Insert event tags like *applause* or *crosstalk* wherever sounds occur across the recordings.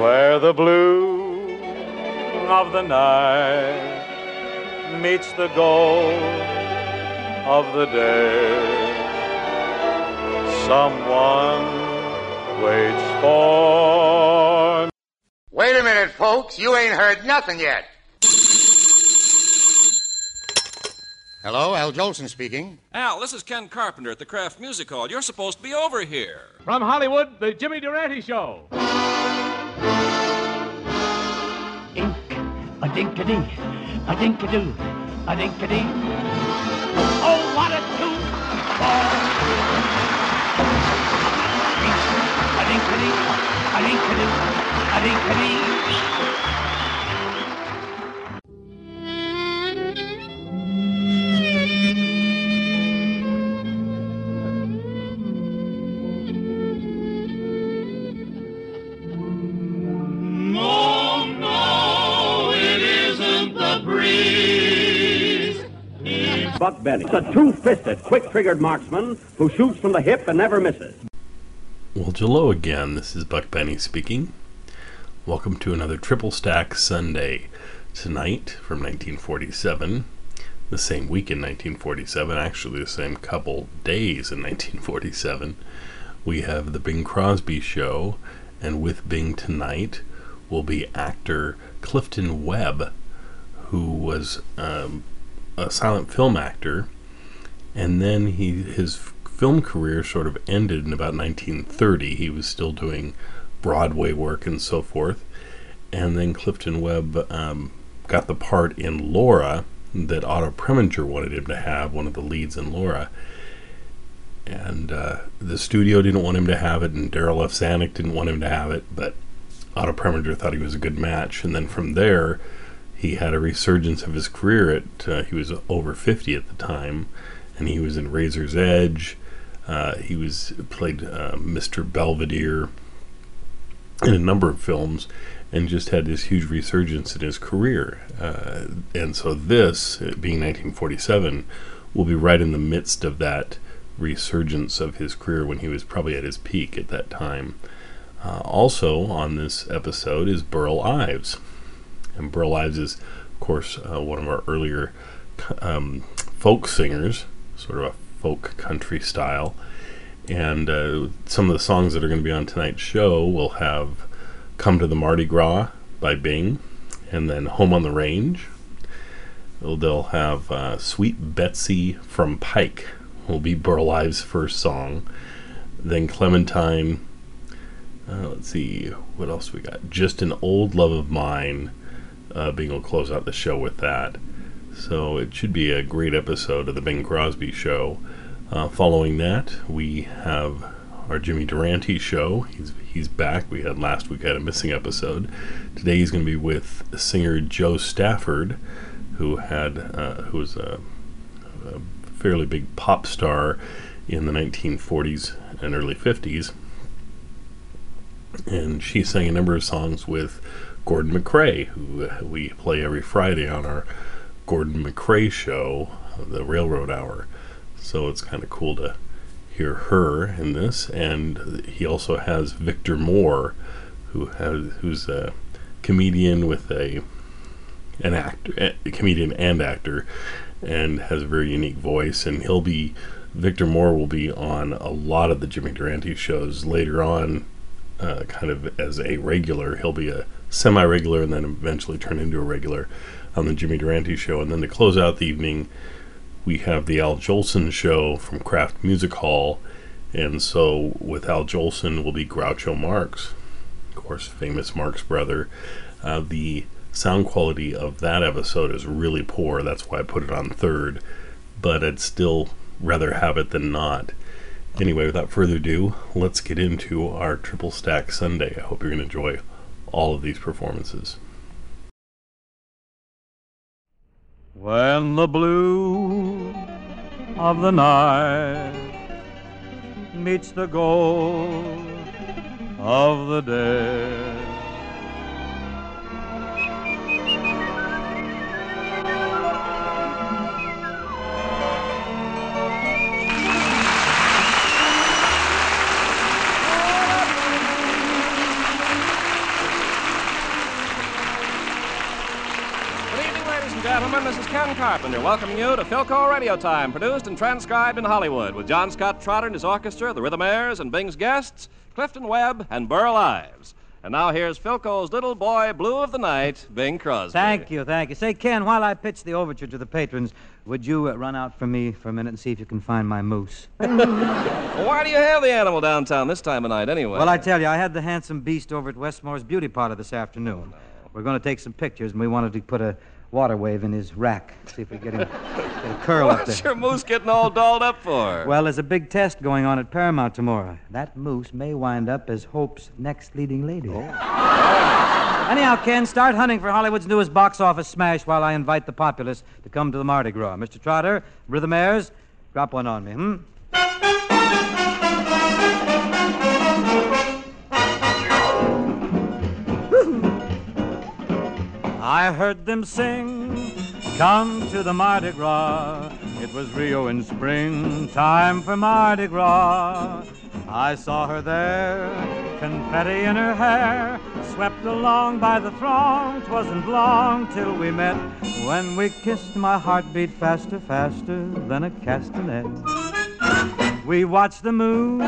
Where the blue of the night meets the gold of the day. Someone waits for Wait a minute, folks. You ain't heard nothing yet. Hello, Al Jolson speaking. Al, this is Ken Carpenter at the Kraft Music Hall. You're supposed to be over here. From Hollywood, the Jimmy Durante Show. Ink, a dinkity, a dinkadoo, a dinkity. Oh, what a tune! A dinkity, a dinkadoo, a dinkity. Benny. It's a two-fisted, quick-triggered marksman who shoots from the hip and never misses. Well, hello again. This is Buck Benny speaking. Welcome to another Triple Stack Sunday. Tonight, from 1947, the same week in 1947, actually the same couple days in 1947, we have the Bing Crosby Show, and with Bing tonight will be actor Clifton Webb, who was um, a silent film actor, and then he his film career sort of ended in about 1930. He was still doing Broadway work and so forth, and then Clifton Webb um, got the part in Laura that Otto Preminger wanted him to have, one of the leads in Laura. And uh, the studio didn't want him to have it, and Darryl F. Zanuck didn't want him to have it, but Otto Preminger thought he was a good match. And then from there, he had a resurgence of his career. At uh, he was over fifty at the time, and he was in Razor's Edge. Uh, he was played uh, Mr. Belvedere in a number of films, and just had this huge resurgence in his career. Uh, and so this, being 1947, will be right in the midst of that resurgence of his career when he was probably at his peak at that time. Uh, also on this episode is Burl Ives. And Burl Ives is, of course, uh, one of our earlier um, folk singers, sort of a folk country style. And uh, some of the songs that are going to be on tonight's show will have Come to the Mardi Gras by Bing, and then Home on the Range. They'll, have uh, Sweet Betsy from Pike, will be Burl Ives' first song. Then Clementine. Uh, let's see, what else we got? Just an Old Love of Mine. Uh, Bing will close out the show with that. So it should be a great episode of the Bing Crosby Show. Uh, following that, we have our Jimmy Durante show. He's he's back. We had last week had a missing episode. Today he's going to be with singer Jo Stafford, who had uh, who was a, a fairly big pop star in the 1940s and early 50s. And she sang a number of songs with Gordon MacRae, who we play every Friday on our Gordon MacRae show, the Railroad Hour. So it's kind of cool to hear her in this. And he also has Victor Moore, who has who's a comedian with a an actor, a comedian and actor, and has a very unique voice. And he'll be Victor Moore will be on a lot of the Jimmy Durante shows later on, uh, kind of as a regular. He'll be a semi-regular and then eventually turn into a regular on the Jimmy Durante show. And then to close out the evening, we have the Al Jolson show from Kraft Music Hall. And so with Al Jolson will be Groucho Marx, of course, famous Marx brother. Uh, the sound quality of that episode is really poor. That's why I put it on third. But I'd still rather have it than not. Anyway, without further ado, let's get into our Triple Stack Sunday. I hope you're going to enjoy all of these performances. When the blue of the night meets the gold of the day. Gentlemen, this is Ken Carpenter welcoming you to Philco Radio Time, produced and transcribed in Hollywood with John Scott Trotter and his orchestra, the Rhythmaires, and Bing's guests, Clifton Webb and Burl Ives. And now here's Philco's little boy, Blue of the Night, Bing Crosby. Thank you, thank you. Say, Ken, while I pitch the overture to the patrons, would you uh, run out for me for a minute and see if you can find my moose? *laughs* Well, why do you have the animal downtown this time of night, anyway? Well, I tell you, I had the handsome beast over at Westmore's beauty parlor this afternoon. We're going to take some pictures, and we wanted to put a water wave in his rack. See if we get him get a curl up there. What's your moose getting all dolled up for? Well, there's a big test going on at Paramount tomorrow. That moose may wind up as Hope's next leading lady. *laughs* Anyhow, Ken, start hunting for Hollywood's newest box office smash while I invite the populace to come to the Mardi Gras. Mr. Trotter, Rhythmaires, drop one on me, hmm? I heard them sing, come to the Mardi Gras. It was Rio in spring, time for Mardi Gras. I saw her there, confetti in her hair, swept along by the throng. 'Twasn't long till we met. When we kissed, my heart beat faster, faster than a castanet. We watched the moon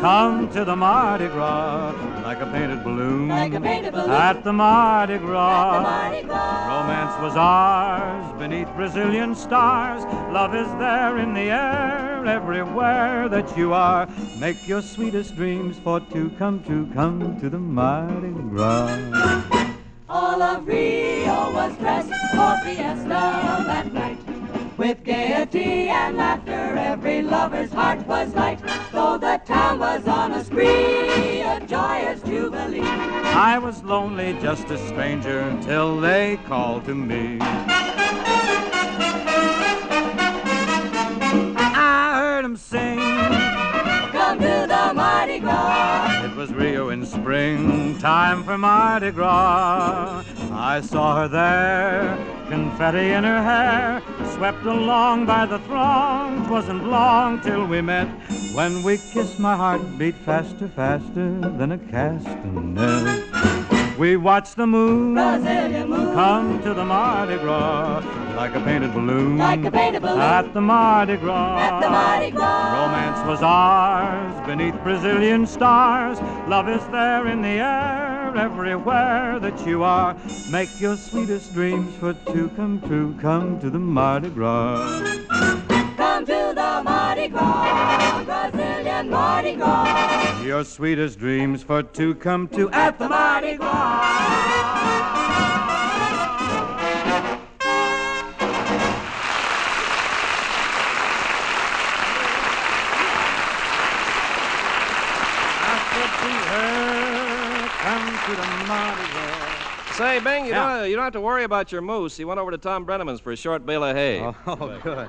come to the Mardi Gras like a painted balloon, at the Mardi Gras. Romance was ours beneath Brazilian stars. Love is there in the air everywhere that you are. Make your sweetest dreams for to come true. Come to the Mardi Gras. All of Rio was dressed for fiesta that night. With gaiety and laughter, every lover's heart was light. Though the town was on a spree, a joyous jubilee. I was lonely, just a stranger, till they called to me. I heard 'em sing. Come to the Mardi Gras. It was Rio in spring, time for Mardi Gras. I saw her there, confetti in her hair, swept along by the throng. 'Twasn't long till we met. When we kissed, my heart beat faster, faster than a castanet. We watched the moon Brazilian moon. come to the Mardi Gras like a painted balloon. Like a painted balloon. At the Mardi Gras. At the Mardi Gras. Romance was ours beneath Brazilian stars. Love is there in the air everywhere that you are. Make your sweetest dreams for to come true. Come to the Mardi Gras. Come to the Mardi Gras, Brazilian Mardi Gras. Your sweetest dreams for to come to at the Mardi Gras. Say, Bing, you, Yeah. don't, you don't have to worry about your moose. He went over to Tom Breneman's for a short bale of hay. *laughs* Oh, good.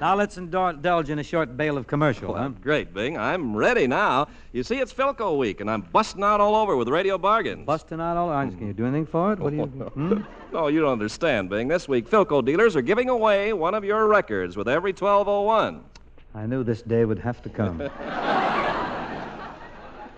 Now let's indulge in a short bale of commercial, huh? Great, Bing. I'm ready now. You see, it's Philco week, and I'm busting out all over with radio bargains. Busting out all orange. Can you do anything for it? What do you? *laughs* Hmm? No, you don't understand, Bing. This week, Philco dealers are giving away one of your records with every 1201. I knew this day would have to come. *laughs*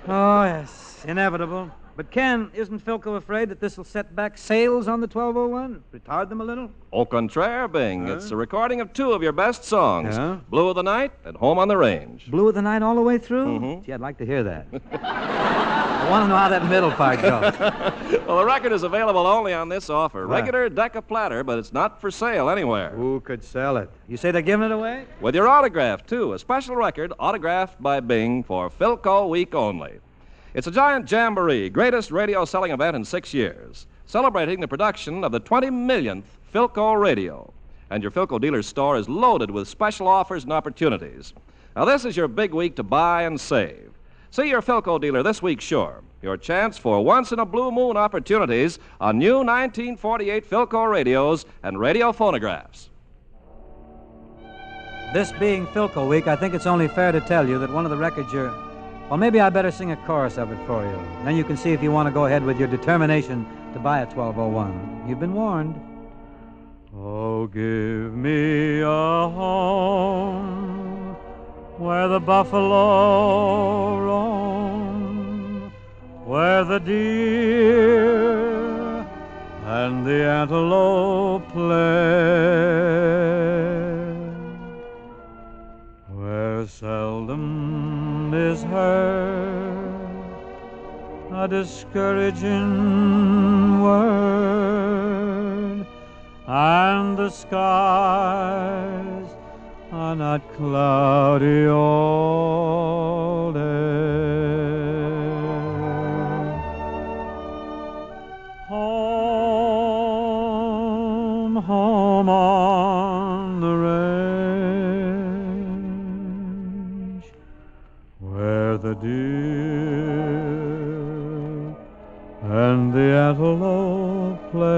oh, yes, inevitable. But Ken, isn't Philco afraid that this will set back sales on the 1201? Retard them a little? Au contraire, Bing. It's a recording of two of your best songs Yeah? Blue of the Night and Home on the Range. Blue of the night all the way through? Mhm. Gee, I'd like to hear that. I want to know how that middle part goes. *laughs* Well, the record is available only on this offer. Right. Regular Decca platter, but it's not for sale anywhere. Who could sell it? You say they're giving it away? With your autograph, too. A special record autographed by Bing for Philco Week only. It's a giant jamboree, greatest radio selling event in six years, celebrating the production of the 20 millionth Philco radio. And your Philco dealer's store is loaded with special offers and opportunities. Now, this is your big week to buy and save. See your Philco dealer this week, sure. Your chance for once in a blue moon opportunities on new 1948 Philco radios and radio phonographs. This being Philco Week, I think it's only fair to tell you that one of the records you're. Well, maybe I better sing a chorus of it for you. Then you can see if you want to go ahead with your determination to buy a 1201. You've been warned. Oh, give me a home where the buffalo roam, where the deer and the antelope play where seldom is heard a discouraging word, and the skies are not cloudy all day. Antelope play,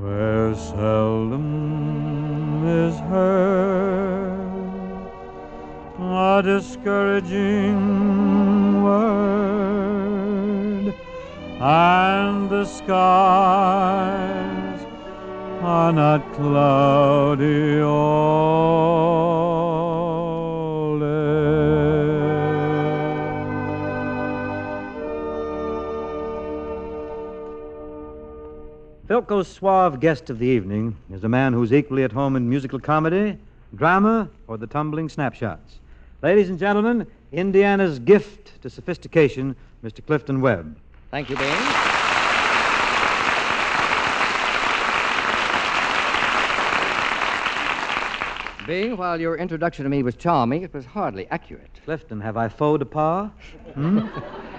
where seldom is heard a discouraging word, and the skies are not cloudy all Philco's suave guest of the evening is a man who's equally at home in musical comedy, drama, or the tumbling snapshots. Ladies and gentlemen, Indiana's gift to sophistication, Mr. Clifton Webb. Thank you, Bing. Bing, while your introduction to me was charming, it was hardly accurate. Clifton, have I faux de pas? Hmm? *laughs*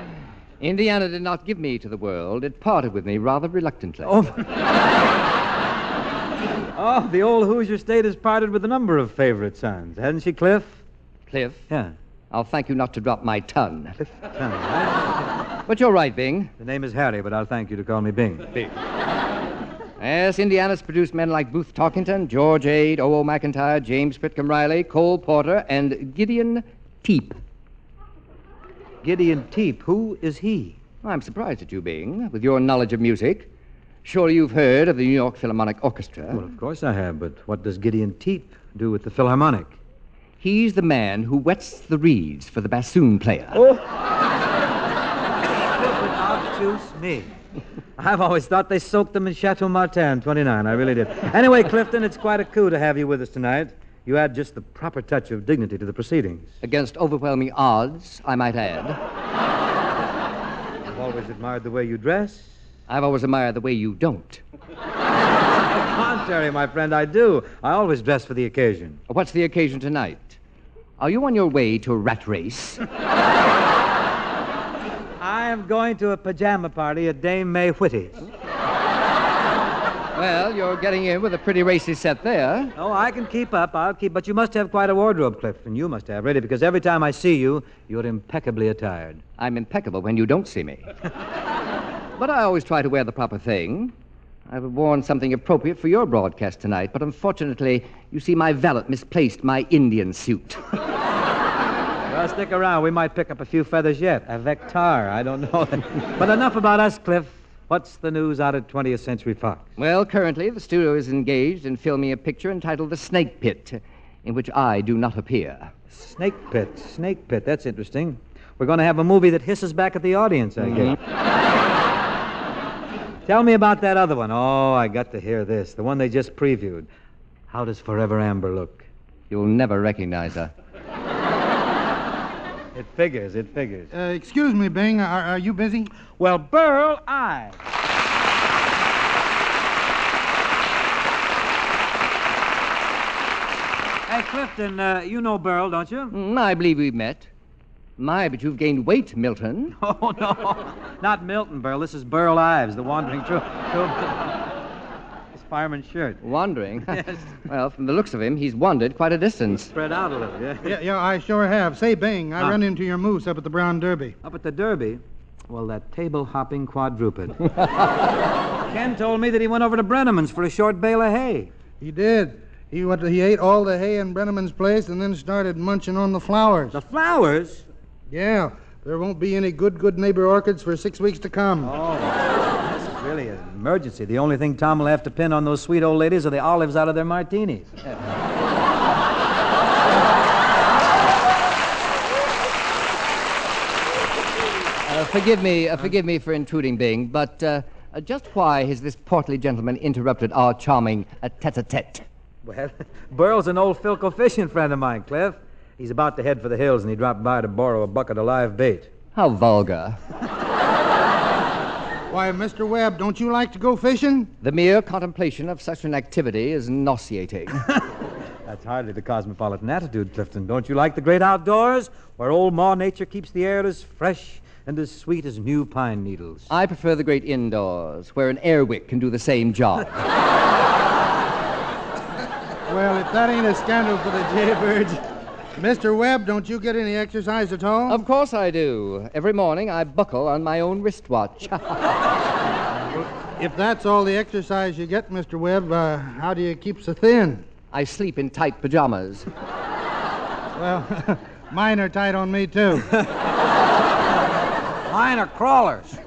Indiana did not give me to the world. It parted with me rather reluctantly. Oh. oh, *laughs* the old Hoosier state has parted with a number of favorite sons, hasn't she, Cliff? Cliff, Yeah. I'll thank you not to drop my tongue. Cliff. son, right? *laughs* But you're right, Bing. The name is Harry, but I'll thank you to call me Bing. Bing. Yes, Indiana's produced men like Booth Tarkington, George Ade, O.O. McIntyre, James Whitcomb Riley, Cole Porter, and Gideon Teep. Gideon Teep, who is he? I'm surprised at you, Bing, with your knowledge of music. Surely you've heard of the New York Philharmonic Orchestra. Well, of course I have, but what does Gideon Teep do with the Philharmonic? He's the man who wets the reeds for the bassoon player. Oh! Obtuse me. I've always thought they soaked them in Chateau Martin 29. I really did. Anyway, Clifton, it's quite a coup to have you with us tonight. You add just the proper touch of dignity to the proceedings. Against overwhelming odds, I might add. I've always admired the way you dress. I've always admired the way you don't. Contrary, my friend, I do. I always dress for the occasion. What's the occasion tonight? Are you on your way to a rat race? *laughs* I am going to a pajama party at Dame May Whitty's. Well, you're getting in with a pretty racy set there. Oh, I can keep up. I'll keep. But you must have quite a wardrobe, Cliff, and You must have, really, because every time I see you, you're impeccably attired. I'm impeccable when you don't see me. *laughs* but I always try to wear the proper thing. I've worn something appropriate for your broadcast tonight, but unfortunately, you see, my valet misplaced my Indian suit. *laughs* Well, stick around. We might pick up a few feathers yet. A vectar. I don't know. *laughs* but enough about us, Cliff. What's the news out at 20th Century Fox? well, currently, the studio is engaged in filming a picture entitled The Snake Pit, in which I do not appear. Snake Pit. Snake Pit. That's interesting. We're going to have a movie that hisses back at the audience, I guess. Mm-hmm. Tell me about that other one. Oh, I got to hear this. The one they just previewed. How does Forever Amber look? You'll never recognize her. It figures. It figures. Uh, excuse me, Bing. Are, are you busy? Well, Burl, I. Hey, Clifton, uh, you know Burl, don't you? Mm, I believe we've met. My, but you've gained weight, Milton. *laughs* Oh, no. Not Milton Berle. This is Burl Ives, the wandering troupe. His fireman's shirt. Wandering? *laughs* *laughs* Yes. well, from the looks of him, he's wandered quite a distance. Spread out a little, yeah? Yeah, yeah, I sure have. Say, Bing, I Huh. run into your moose up at the Brown Derby. Up at the Derby. Well, that table hopping quadruped. *laughs* Ken told me that he went over to Breneman's for a short bale of hay. He did. He went. To, he ate all the hay in Breneman's place and then started munching on the flowers. The flowers? Yeah, there won't be any good, good neighbor orchids for six weeks to come. Oh, this is really an emergency. The only thing Tom will have to pin on those sweet old ladies are the olives out of their martinis. *laughs* Uh, forgive me, uh, forgive me for intruding, Bing, but uh, uh, just why has this portly gentleman interrupted our charming uh, tete-a-tete? Well, *laughs* Burl's an old Philco fishing friend of mine, Cliff. He's about to head for the hills, and he dropped by to borrow a bucket of live bait. How vulgar. Why, Mr. Webb, don't you like to go fishing? The mere contemplation of such an activity is nauseating. *laughs* That's hardly the cosmopolitan attitude, Clifton. Don't you like the great outdoors, where old Ma Nature keeps the air as fresh and as sweet as new pine needles? I prefer the great indoors, where an air wick can do the same job. *laughs* *laughs* Well, if that ain't a scandal for the jaybirds. Mr. Webb, don't you get any exercise at all? Of course I do. Every morning I buckle on my own wristwatch. *laughs* If that's all the exercise you get, Mr. Webb, uh, how do you keep so thin? I sleep in tight pajamas. Well, *laughs* mine are tight on me, too. *laughs* Mine are crawlers.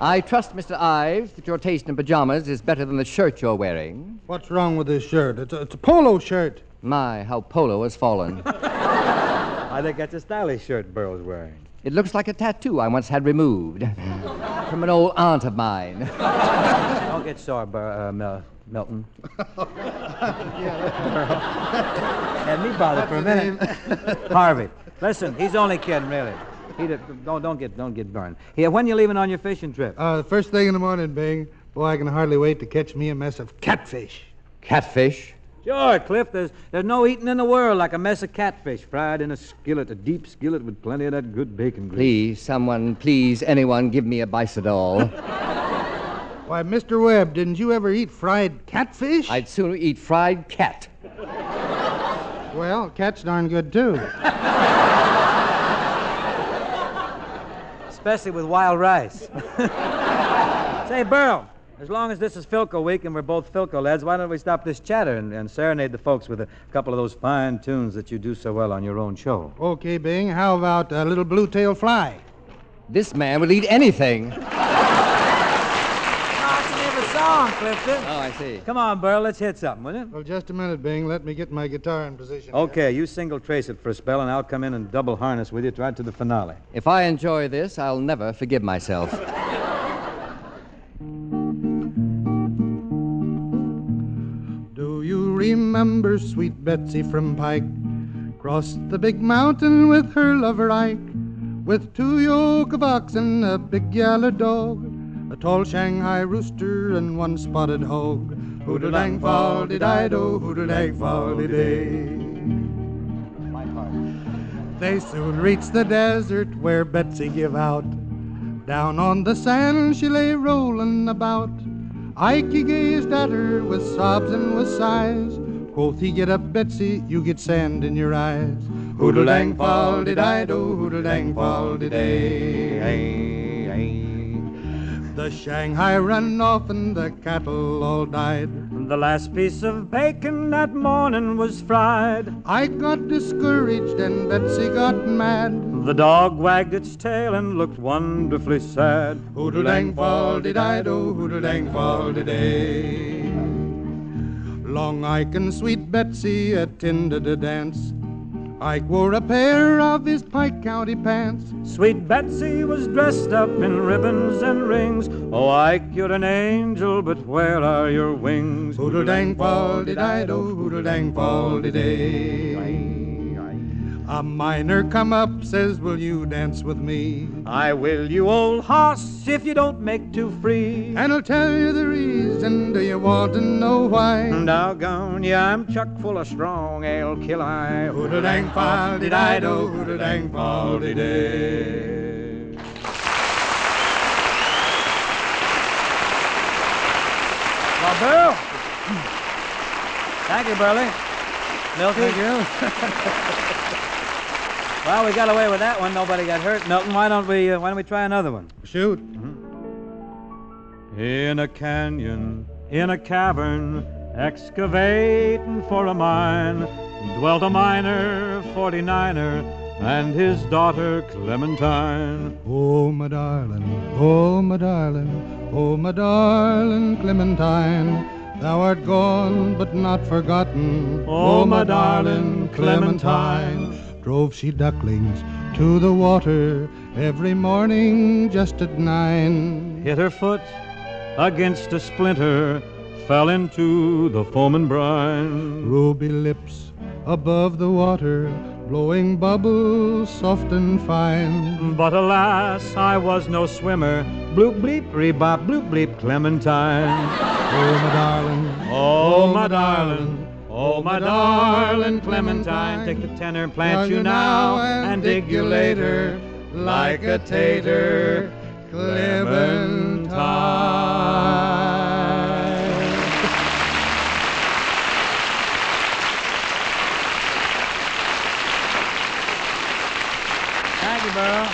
I trust, Mr. Ives, that your taste in pajamas is better than the shirt you're wearing. What's wrong with this shirt? It's a, it's a polo shirt. My, how polo has fallen. I think that's a stylish shirt Burl's wearing. It looks like a tattoo I once had removed from an old aunt of mine. *laughs* Don't get sore, Bur- uh, Mel- Milton. *laughs* Had me bothered for a minute. *laughs* Harvey, listen, he's only kidding, really. He d- don't don't get don't get burned. Here, when you leaving on your fishing trip? Uh, first thing in the morning, Bing. Boy, I can hardly wait to catch me a mess of catfish. Catfish? Sure, Cliff. There's there's no eating in the world like a mess of catfish fried in a skillet, a deep skillet with plenty of that good bacon grease. Please, someone, please, anyone, give me a Bisodol. *laughs* Why, Mr. Webb, didn't you ever eat fried catfish? I'd sooner eat fried cat. Well, cat's darn good, too. Especially with wild rice. *laughs* Say, Burl, as long as this is Philco week and we're both Philco lads, why don't we stop this chatter and, and serenade the folks with a couple of those fine tunes that you do so well on your own show? Okay, Bing, how about a little blue tail fly? This man will eat anything. Ah, song, Clifton. Oh, I see. Come on, Burl, let's hit something, will you? Well, just a minute, Bing. Let me get my guitar in position. Okay, you single trace it for a spell, and I'll come in and double harness with you right to the finale. If I enjoy this, I'll never forgive myself. *laughs* remember sweet Betsy from Pike? Crossed the big mountain with her lover Ike, with two yoke of oxen, a big yellow dog, a tall Shanghai rooster, and one spotted hog. Hoodle-dang fall did I do, hoodle-dang fall did. They soon reached the desert where Betsy give out. Down on the sand she lay rolling about. Ike gazed at her with sobs and with sighs. Quoth he, get up, Betsy, you get sand in your eyes. Hoodle-dang fall did I do, hoodle-dang fall did I. The Shanghai ran off and the cattle all died. The last piece of bacon that morning was fried. I got discouraged and Betsy got mad. The dog wagged its tail and looked wonderfully sad. Hoodle-dang fall did I do, hoodle-dang fall did I. Long Ike and sweet Betsy attended a dance. Ike wore a pair of his Pike County pants. Sweet Betsy was dressed up in ribbons and rings. Oh, Ike, you're an angel, but where are your wings? Hoodle-dang fall did I do, hoodle-dang fall did I. A miner come up, says, will you dance with me? I will, you old hoss, if you don't make too free. And I'll tell you the reason, do you want to know why? Doggone, yeah, I'm chuck full of strong ale kill I. Hoodle-dang fall did I do, hoodle-dang fall did Burl. Thank you, Burley. Milty. Thank you. *laughs* well, we got away with that one. Nobody got hurt. Milton, why don't we uh, why don't we try another one? Shoot. In a canyon, in a cavern, excavating for a mine, dwelt a miner, 49er, and his daughter Clementine. Oh, my darling, oh, my darling, oh, my darling Clementine. Thou art gone, but not forgotten. Oh, my darling Clementine. Drove she ducklings to the water every morning just at nine. Hit her foot against a splinter, fell into the foaming brine. Ruby lips above the water, blowing bubbles soft and fine. But alas, I was no swimmer. Bloop bleep, rebop, bloop bleep, Clementine. Oh, my darling. Oh, my oh, darling. Oh, my darling Clementine. Take the tenor, plant you now, and dig you later, like a tater, Clementine. Thank you, Burl.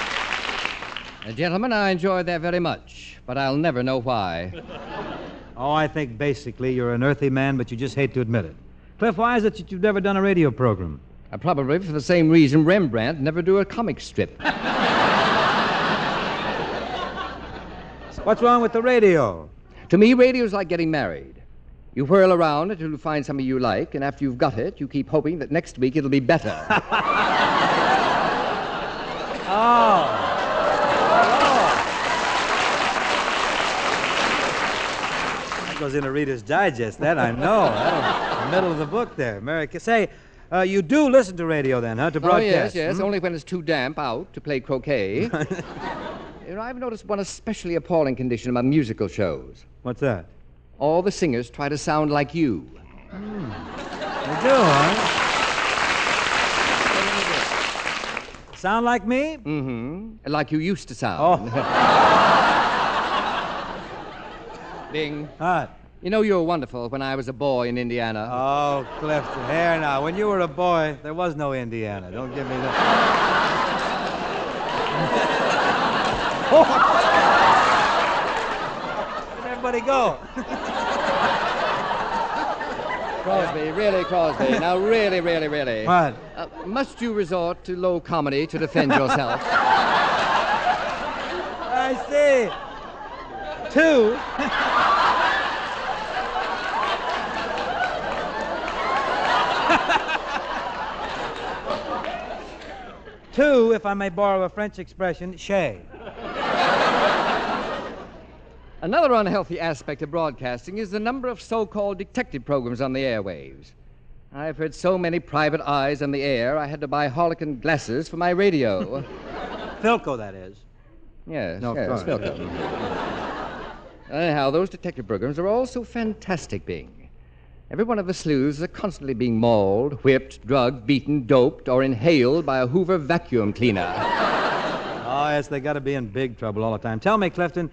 Uh, gentlemen, I enjoyed that very much, but I'll never know why. *laughs* Oh, I think basically you're an earthy man, but you just hate to admit it. Cliff, why is it that you've never done a radio program? Uh, probably for the same reason Rembrandt never drew a comic strip. *laughs* What's wrong with the radio? To me, radio's like getting married. You whirl around until you find something you like, and after you've got it, you keep hoping that next week it'll be better. *laughs* Oh. That goes into Reader's Digest. That I know. Middle of the book there. America. Say, uh, you do listen to radio then, huh? To Oh, yes, yes, hmm? only when it's too damp out to play croquet. *laughs* you know, I've noticed one especially appalling condition among musical shows. What's that? All the singers try to sound like you. You do, huh? Sound like me? Mm-hmm. Like you used to sound. Oh. *laughs* Bing. What? You know you were wonderful when I was a boy in Indiana. Oh, Clifton, here now. When you were a boy, there was no Indiana. Don't give me that. *laughs* Where'd everybody go? Crosby, really, Crosby. *laughs* Now, really, really, really. What? Uh, must you resort to low comedy to defend yourself? *laughs* I see. Two. Two, if I may borrow a French expression, chez. Another unhealthy aspect of broadcasting is the number of so called detective programs on the airwaves. I've heard so many private eyes on the air, I had to buy Harlequin glasses for my radio. *laughs* Philco, that is. yes, No, of yes. Philco. *laughs* Anyhow, those detective programs are all so fantastic, Bing. Every one of the sleuths are constantly being mauled, whipped, drugged, beaten, doped, or inhaled by a Hoover vacuum cleaner. *laughs* Oh, yes, they got to be in big trouble all the time. Tell me, Clifton,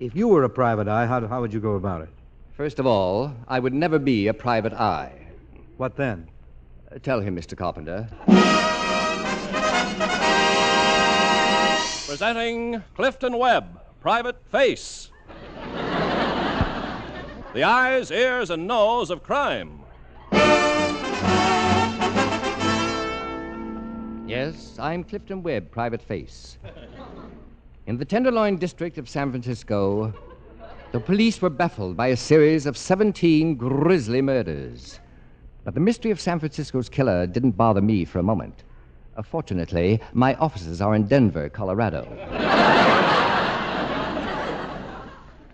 if you were a private eye, how, how would you go about it? First of all, I would never be a private eye. What then? Uh, tell him, Mr. Carpenter. Presenting Clifton Webb, Private Face. The eyes, ears, and nose of crime. Yes, I'm Clifton Webb, private face. In the Tenderloin district of San Francisco, the police were baffled by a series of 17 grisly murders. But the mystery of San Francisco's killer didn't bother me for a moment. Uh, fortunately, my offices are in Denver, Colorado.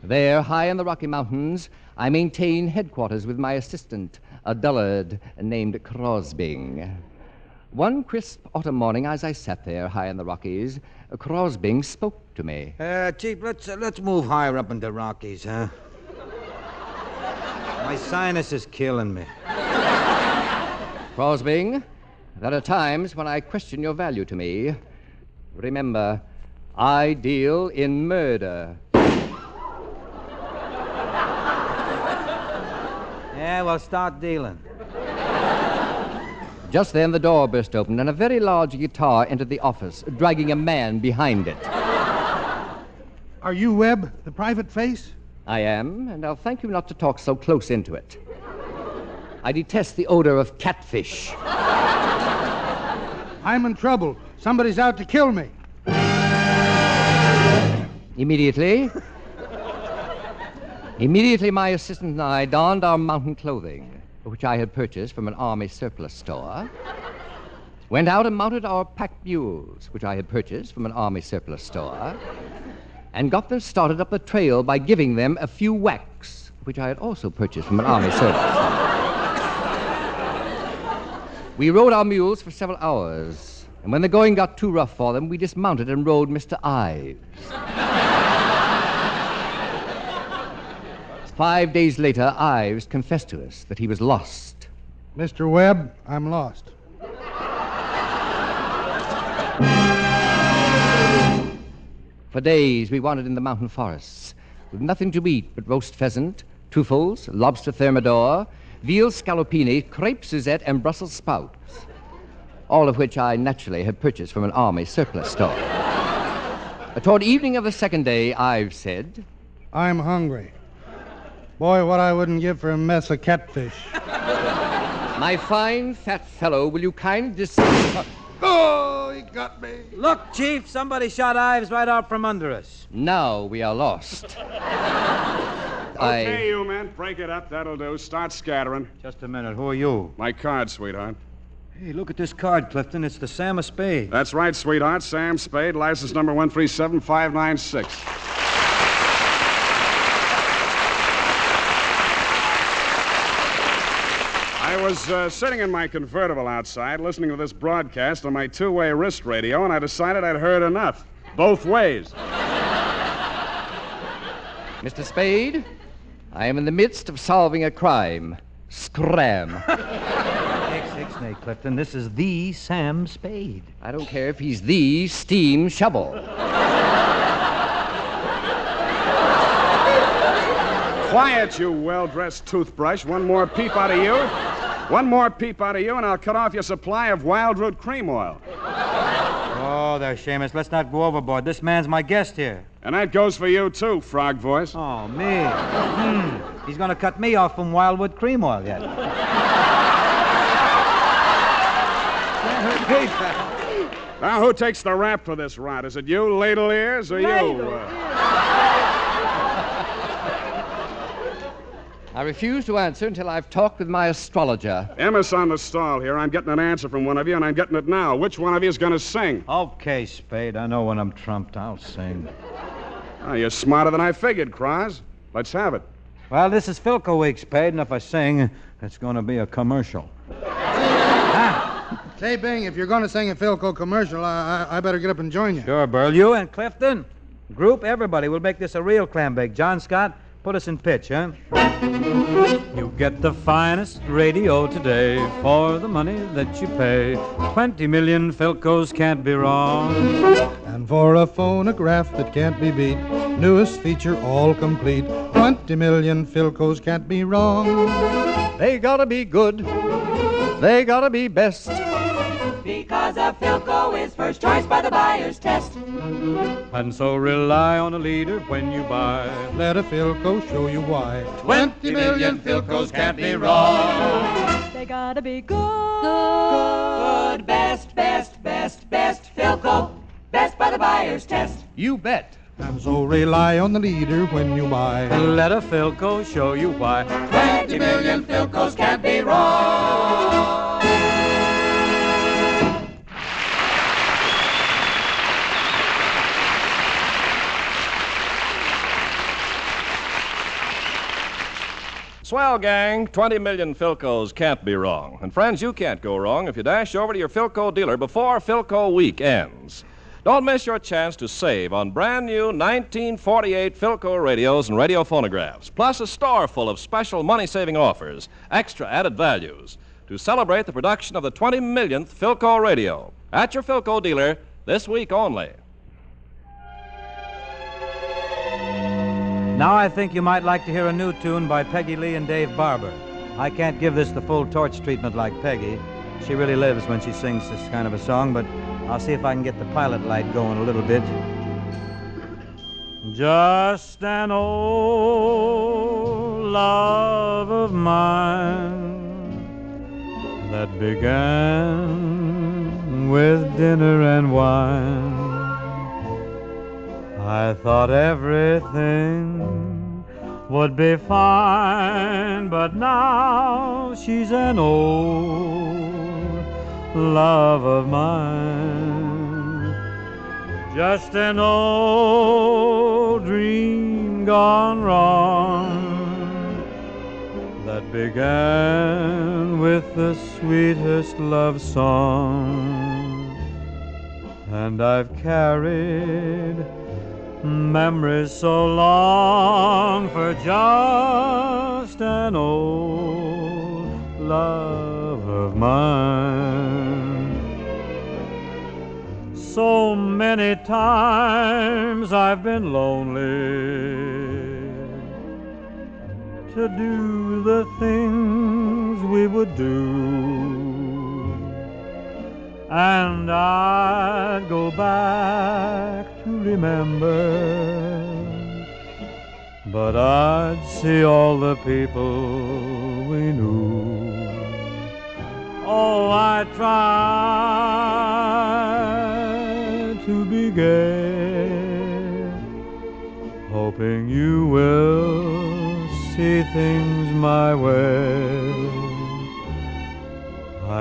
There, high in the Rocky Mountains, I maintain headquarters with my assistant, a dullard named Crosbing. One crisp autumn morning, as I sat there high in the Rockies, Crosbing spoke to me. Uh, Chief, let's, uh, let's move higher up in the Rockies, huh? My sinus is killing me. Crosbing, there are times when I question your value to me. Remember, I deal in murder. Yeah, well, start dealing. Just then, the door burst open, and a very large guitar entered the office, dragging a man behind it. Are you Webb, the private face? I am, and I'll thank you not to talk so close into it. I detest the odor of catfish. I'm in trouble. Somebody's out to kill me. Immediately, immediately, my assistant and I donned our mountain clothing, which I had purchased from an army surplus store. went out and mounted our pack mules, which I had purchased from an army surplus store, and got them started up the trail by giving them a few whacks, which I had also purchased from an army surplus store. We rode our mules for several hours, and when the going got too rough for them, we dismounted and rode Mr. Ives. Five days later, Ives confessed to us that he was lost. Mr. Webb, I'm lost. For days we wandered in the mountain forests with nothing to eat but roast pheasant, truffles, lobster thermidor, veal scallopini, crepe Suzette, and Brussels sprouts, all of which I naturally had purchased from an army surplus store. Toward evening of the second day, Ives said, I'm hungry. Boy, what I wouldn't give for a mess of catfish. *laughs* My fine fat fellow, will you kindly dis- Oh, he got me. Look, Chief, somebody shot Ives right out from under us. Now we are lost. *laughs* Okay, you men, break it up. That'll do. Start scattering. Just a minute. Who are you? My card, sweetheart. Hey, look at this card, Clifton. It's the Sam of Spade. That's right, sweetheart. Sam Spade, license number 137596. I was uh, sitting in my convertible outside listening to this broadcast on my two way wrist radio, and I decided I'd heard enough. Both ways. Mr. Spade, I am in the midst of solving a crime. Scram. Ixnay, Clifton. This is the Sam Spade. I don't care if he's the steam shovel. Quiet, you well dressed toothbrush. One more peep out of you. One more peep out of you, and I'll cut off your supply of Wildroot Cream-Oil. Oh, there, Seamus. Let's not go overboard. This man's my guest here. And that goes for you, too, frog voice. Oh, me. Hmm. He's going to cut me off from Wildwood cream oil yet. Now, who takes the rap for this rot? Is it you, ladle ears, or you? Uh... I refuse to answer until I've talked with my astrologer. Emma's on the stall here. I'm getting an answer from one of you, and I'm getting it now. Which one of you is going to sing? Okay, Spade. I know when I'm trumped, I'll sing. Oh, you're smarter than I figured, Cross. Let's have it. Well, this is Philco Week, Spade, and if I sing, it's going to be a commercial. Ah, say, Bing, if you're going to sing a Philco commercial, I, I, I better get up and join you. Sure, Burl. You and Clifton, group, everybody. We'll make this a real clam bake. John Scott, put us in pitch, huh? You get the finest radio today for the money that you pay. Twenty million Philcos can't be wrong. And for a phonograph that can't be beat, newest feature all complete. Twenty million Philcos can't be wrong. They gotta be good. They gotta be best. Because a Philco is first choice by the buyer's test. And so rely on a leader when you buy. Let a Philco show you why. Twenty million Philcos can't be wrong. They gotta be good. Good, best, best, best, best. Philco, best by the buyer's test. You bet. And so rely on the leader when you buy. And let a Philco show you why. Twenty million Philcos can't be wrong. Swell, gang. 20 million Philcos can't be wrong. And friends, you can't go wrong if you dash over to your Philco dealer before Philco week ends. Don't miss your chance to save on brand new 1948 Philco radios and radio phonographs, plus a store full of special money saving offers, extra added values, to celebrate the production of the 20 millionth Philco radio. At your Philco dealer this week only. Now I think you might like to hear a new tune by Peggy Lee and Dave Barbour. I can't give this the full torch treatment like Peggy. She really lives when she sings this kind of a song, but I'll see if I can get the pilot light going a little bit. Just an old love of mine that began with dinner and wine. I thought everything would be fine, but now she's an old, love of mine. Just an old dream gone wrong that began with the sweetest love song. And I've carried memories so long for just an old love of mine. So many times I've been lonely to do the things we would do. And I'd go back remember. But I'd see all the people we knew. Oh, I try to be gay, hoping you will see things my way.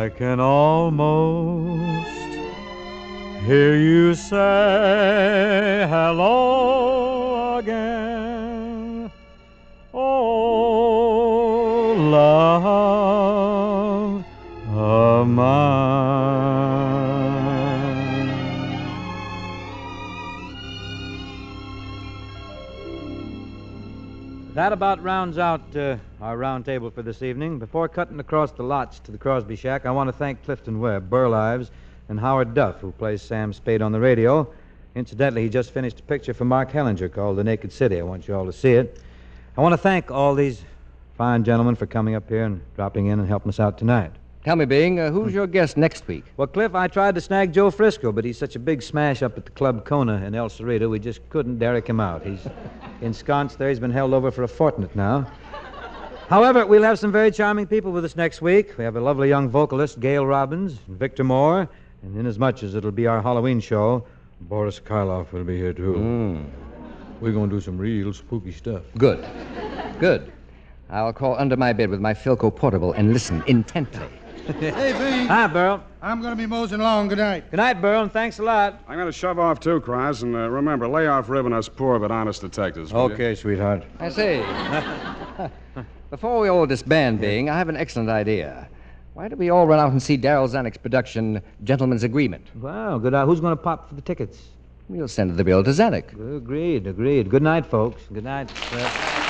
I can almost hear you say hello again. Oh, love of mine. That about rounds out uh, our round table for this evening. Before cutting across the lots to the Crosby Shack, I want to thank Clifton Webb, Burl Ives, and Howard Duff, who plays Sam Spade on the radio. Incidentally, he just finished a picture for Mark Hellinger called The Naked City. I want you all to see it. I want to thank all these fine gentlemen for coming up here and dropping in and helping us out tonight. Tell me, Bing, uh, who's your guest next week? Well, Cliff, I tried to snag Joe Frisco, but he's such a big smash up at the Club Kona in El Cerrito, we just couldn't derrick him out. He's *laughs* ensconced there. He's been held over for a fortnight now. However, we'll have some very charming people with us next week. We have a lovely young vocalist, Gail Robbins, and Victor Moore, and inasmuch as it'll be our Halloween show, Boris Karloff will be here, too. We're going to do some real spooky stuff. Good. Good. I'll crawl under my bed with my Philco portable and listen intently. Hey, Bing. Hi, Burl. I'm going to be mosing along. Good night. Good night, Burl, and thanks a lot. I'm going to shove off too, Cross, and uh, remember, lay off ribbing us poor but honest detectives. will you? Okay, sweetheart. I say, *laughs* before we all disband, Bing, I have an excellent idea. Why don't we all run out and see Darryl Zanuck's production, Gentleman's Agreement? Wow, good. Uh, who's going to pop for the tickets? We'll send the bill to Zanuck. Agreed, agreed. Good night, folks. Good night. sir.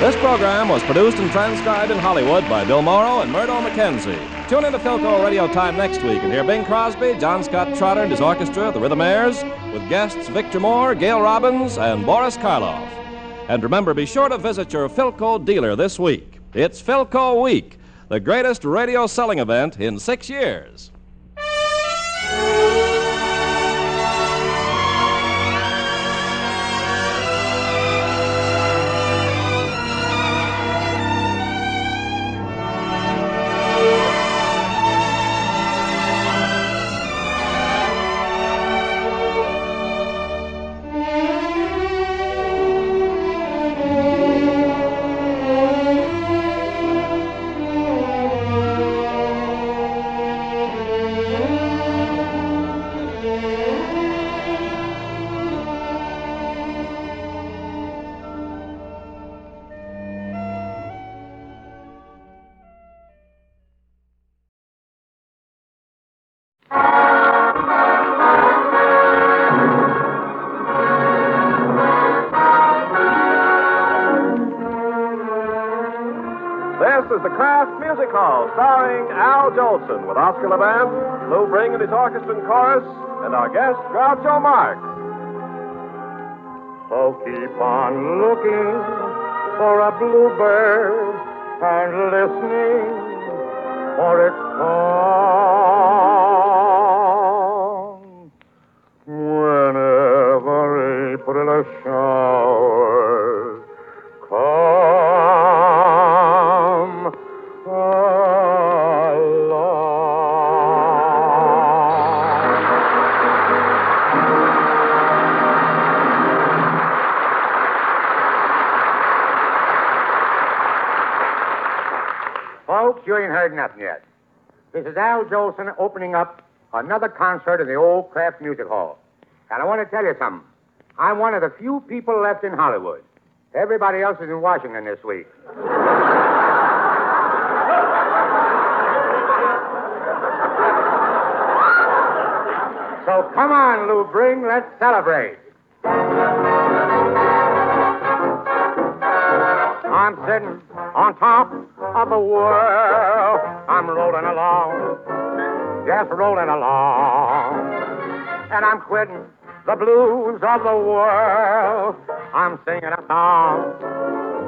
This program was produced and transcribed in Hollywood by Bill Morrow and Murdo McKenzie. Tune in to Philco Radio Time next week and hear Bing Crosby, John Scott Trotter and his orchestra, the Rhythmaires, with guests Victor Moore, Gail Robbins, and Boris Karloff. And remember, be sure to visit your Philco dealer this week. It's Philco Week, the greatest radio selling event in six years. With Oscar Levant, Lou Bring and his orchestra and chorus, and our guest, Groucho Marx. So keep on looking for a bluebird and listening for its nothing yet. This is Al Jolson opening up another concert in the old Kraft Music Hall. And I want to tell you something. I'm one of the few people left in Hollywood. Everybody else is in Washington this week. so come on, Lou Bring, let's celebrate. I'm sitting on top the world. I'm rolling along, just rolling along. And I'm quitting the blues of the world. I'm singing a song,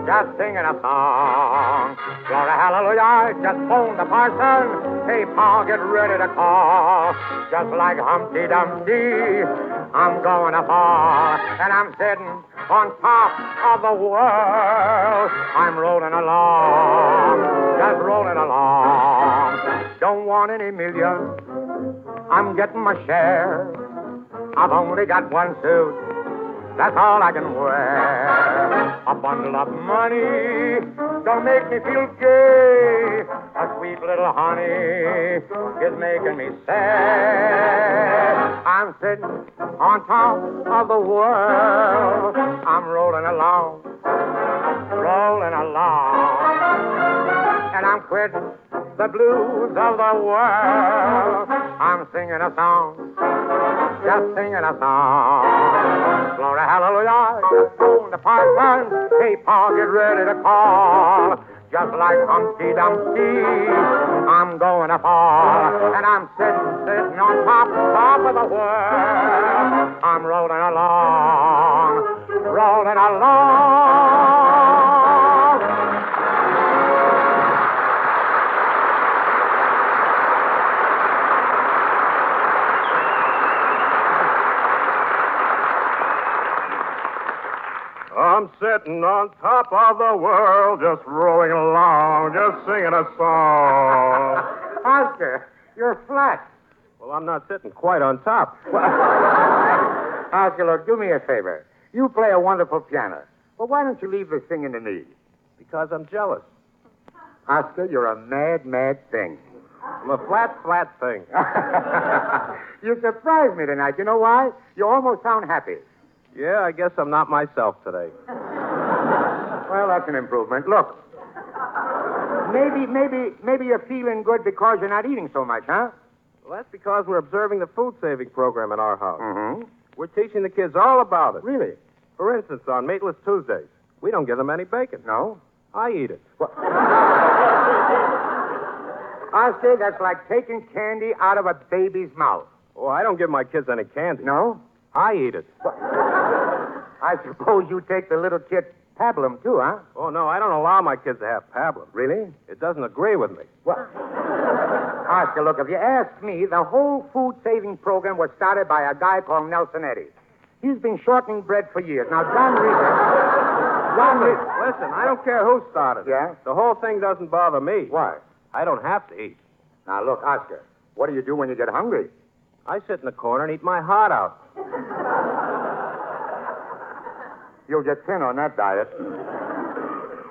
just singing a song. Glory, hallelujah, I just phoned the parson. Hey, Pa, get ready to call. Just like Humpty Dumpty, I'm going fall. And I'm sitting on top of the world. I'm rolling along, just rolling along. Don't want any millions. I'm getting my share. I've only got one suit. That's all I can wear. A bundle of money don't make me feel gay. A sweet little honey is making me sad. I'm sitting on top of the world. I'm rolling along, rolling along. And I'm quitting the blues of the world. I'm singing a song, just singing a song. Glory, hallelujah, just on the parson. Hey, Pa, get ready to call. Just like Humpty Dumpty, I'm going to fall. And I'm sitting, sitting on top, top of the world. I'm rolling along, rolling along. I'm sitting on top of the world, just rolling along, just singing a song. *laughs* Oscar, you're flat. Well, I'm not sitting quite on top. *laughs* Oscar, look, do me a favor. You play a wonderful piano. Well, why don't you leave the singing to me? Because I'm jealous. Oscar, you're a mad, mad thing. I'm a flat, flat thing. *laughs* you surprised me tonight. You know why? You almost sound happy. Yeah, I guess I'm not myself today. *laughs* Well, that's an improvement. Look, maybe, maybe, maybe you're feeling good because you're not eating so much, huh? Well, that's because we're observing the food saving program at our house. Mm-hmm. We're teaching the kids all about it. Really? For instance, on Meatless Tuesdays, we don't give them any bacon. No? I eat it. Oscar, *laughs* that's like taking candy out of a baby's mouth. Oh, I don't give my kids any candy. No? I eat it. I suppose you take the little kid pablum, too, huh? Oh, no, I don't allow my kids to have pablum. Really? It doesn't agree with me. Well, Oscar, look, if you ask me, the whole food saving program was started by a guy called Nelson Eddy. He's been shortening bread for years. Now, John Reader. John Listen, Reader. listen, I don't care who started it. Yeah? The whole thing doesn't bother me. Why? I don't have to eat. Now, look, Oscar, what do you do when you get hungry? I sit in the corner and eat my heart out. You'll get thin on that diet.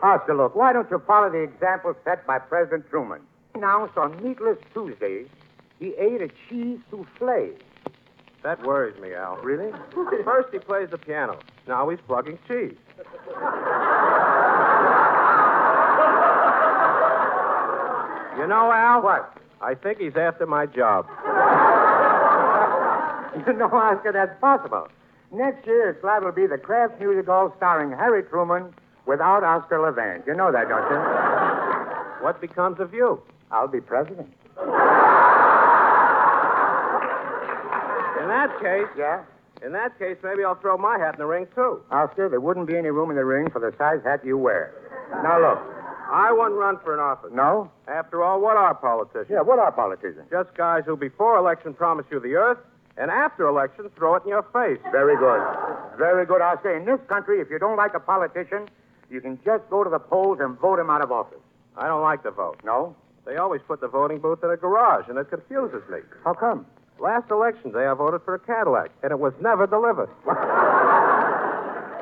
Oscar, look, why don't you follow the example set by President Truman? He announced on Meatless Tuesdays he ate a cheese souffle. That worries me, Al. Really? First he plays the piano. Now he's plugging cheese. You know, Al? What? I think he's after my job. *laughs* You know, Oscar, that's possible. Next year, it's liable to be the Kraft Music Hall starring Harry Truman without Oscar Levant. You know that, don't you? What becomes of you? I'll be president. In that case, Yeah? in that case, maybe I'll throw my hat in the ring too. Oscar, there wouldn't be any room in the ring for the size hat you wear. Now, look. I wouldn't run for an office. No? After all, what are politicians? Yeah, what are politicians? Just guys who before election promise you the earth, and after election throw it in your face. Very good. Very good, Oscar. In this country, if you don't like a politician, you can just go to the polls and vote him out of office. I don't like the vote. No? They always put the voting booth in a garage, and it confuses me. How come? Last election day, I voted for a Cadillac, and it was never delivered. *laughs*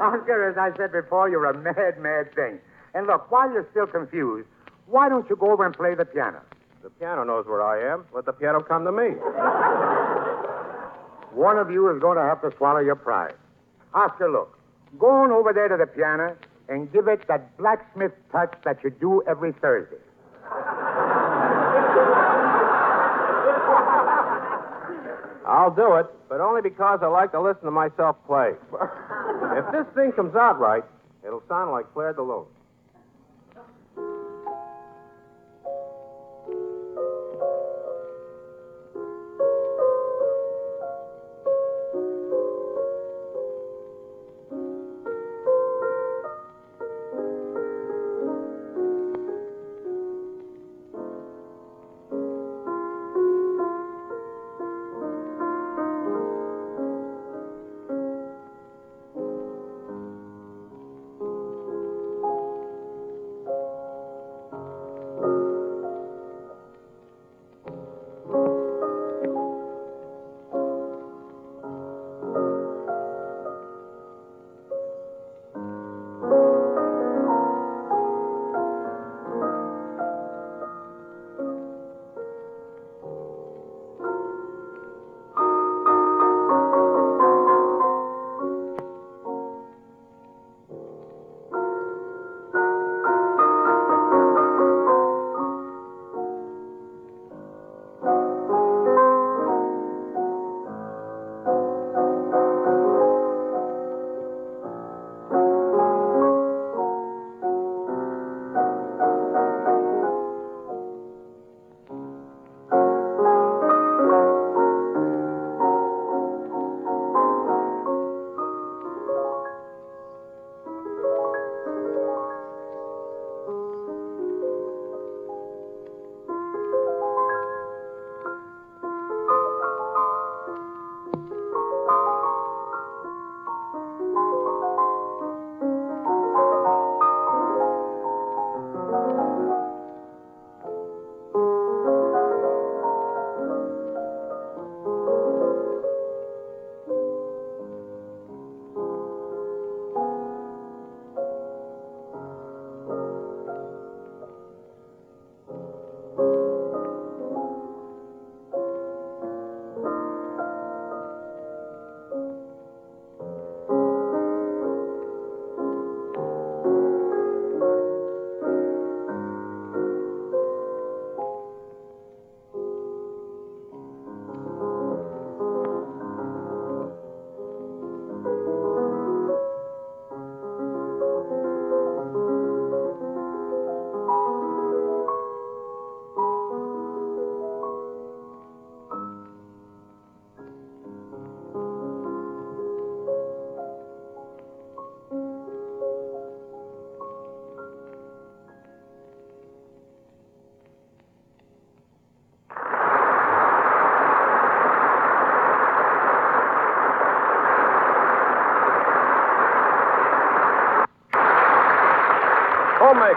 Oscar, as I said before, you're a mad, mad thing. And look, while you're still confused, why don't you go over and play the piano? The piano knows where I am. Let the piano come to me. *laughs* One of you is going to have to swallow your pride. Oscar, look. Go on over there to the piano and give it that blacksmith touch that you do every Thursday. I'll do it, but only because I like to listen to myself play. if this thing comes out right, it'll sound like Clair de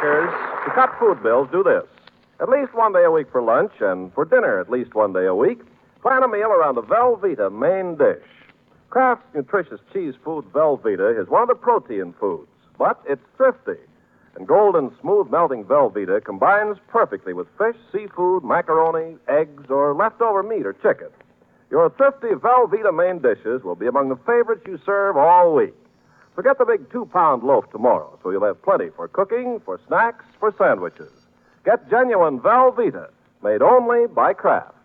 To cut food bills, do this. At least one day a week for lunch, and for dinner, at least one day a week, plan a meal around the Velveeta main dish. Kraft's nutritious cheese food Velveeta is one of the protein foods, but it's thrifty. And golden, smooth melting Velveeta combines perfectly with fish, seafood, macaroni, eggs, or leftover meat or chicken. Your thrifty Velveeta main dishes will be among the favorites you serve all week. Forget the big two pound loaf tomorrow, so you'll have plenty for cooking, for snacks, for sandwiches. Get genuine Velveeta, made only by Kraft.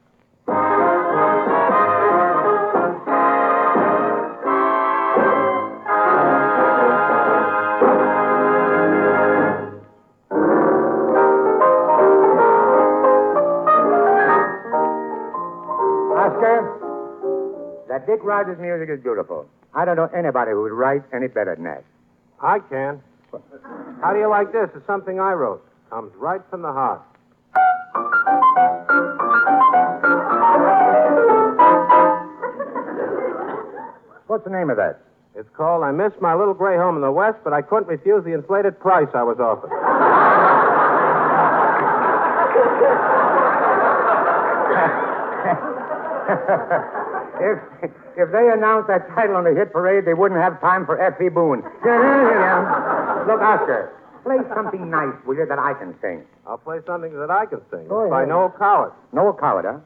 That Dick Rodgers music is beautiful. I don't know anybody who would write any better than that. I can. How do you like this? It's something I wrote. Comes right from the heart. What's the name of that? It's called I Miss My Little Gray Home in the West, but I couldn't refuse the inflated price I was offered. *laughs* if if they announced that title on the hit parade, they wouldn't have time for F.E. Boone. Look, Oscar, Play something nice, will you, that I can sing. I'll play something that I can sing. Go by ahead. Noel Coward. Noel Coward, huh?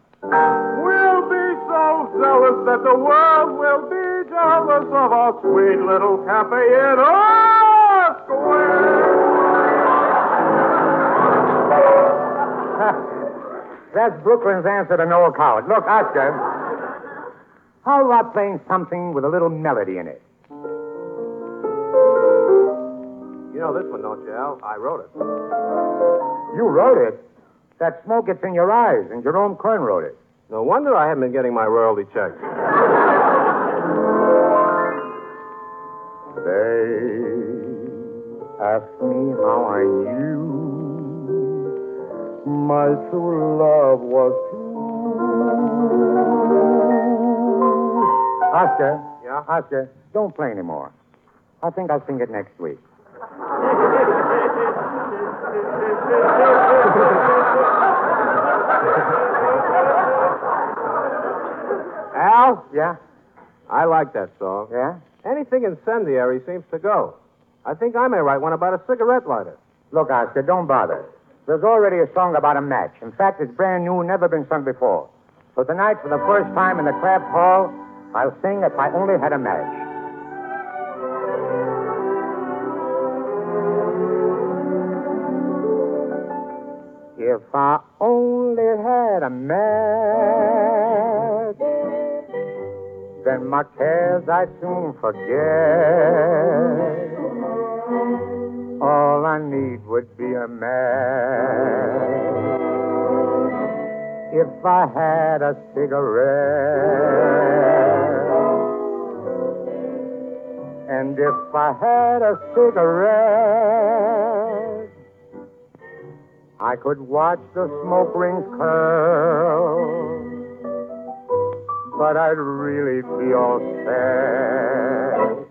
We'll be so zealous that the world will be jealous of our sweet little cafe in square. *laughs* That's Brooklyn's answer to Noel Coward. Look, Oscar, how about playing something with a little melody in it? You know this one, don't you, Al? I wrote it. You wrote it. That smoke gets in your eyes, and Jerome Kern wrote it. No wonder I haven't been getting my royalty checks. They ask me how I knew my true love was true. Oscar. Yeah? Oscar, don't play anymore. I think I'll sing it next week. Al? Yeah? I like that song. Yeah? Anything incendiary seems to go. I think I may write one about a cigarette lighter. Look, Oscar, don't bother. There's already a song about a match. In fact, it's brand new, never been sung before. So tonight, for the first time in the Kraft Hall, I'll sing If I Only Had a Match. If I only had a match, then my cares I'd soon forget. All I need would be a match. If I had a cigarette, and if I had a cigarette, I could watch the smoke rings curl, but I'd really all sad.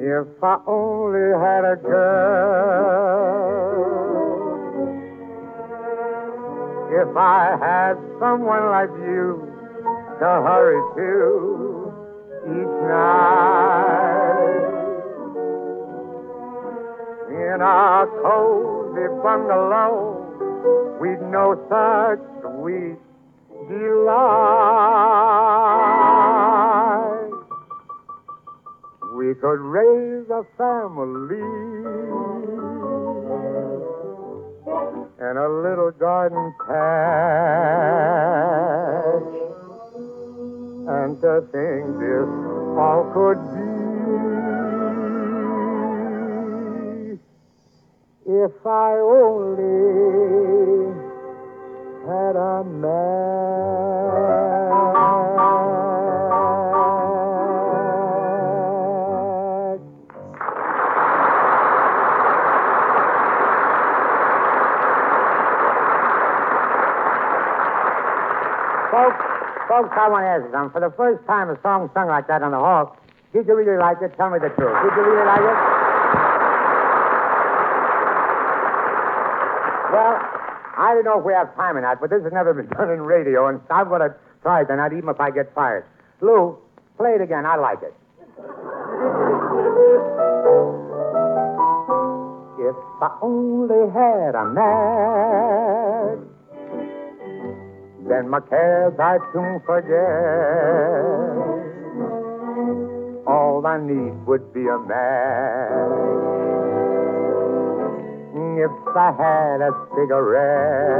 If I only had a girl. If I had someone like you to hurry to each night in our cozy bungalow, we'd know such sweet delight. We could raise a family and a little garden patch. And to think this all could be if I only had a match. I want to ask you something. For the first time a song sung like that on the hall, did you really like it? Tell me the truth. Did you really like it? Well, I don't know if we have time or not, but this has never been *laughs* done in radio, and I'm going to try tonight, even if I get fired. Lou, play it again. I like it. If I only had a match, then my cares I'd soon forget. All I need would be a match. If I had a cigarette,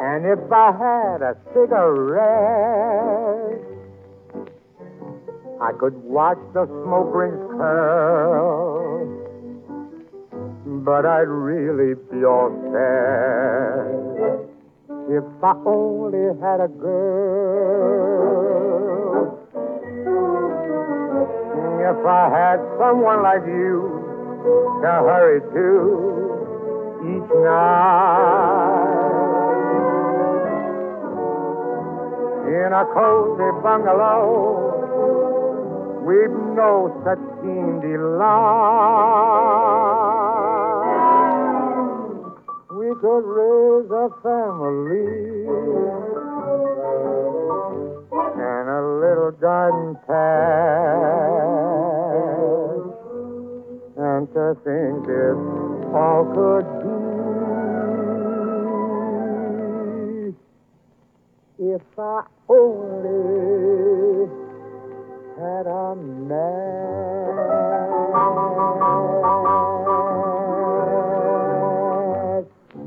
and if I had a cigarette, I could watch the smoke rings curl, but I'd really be all sad if I only had a girl. If I had someone like you to hurry to each night in a cozy bungalow with no such keen delight. We could raise a family and a little garden patch. And to think this all could be if I only had a match.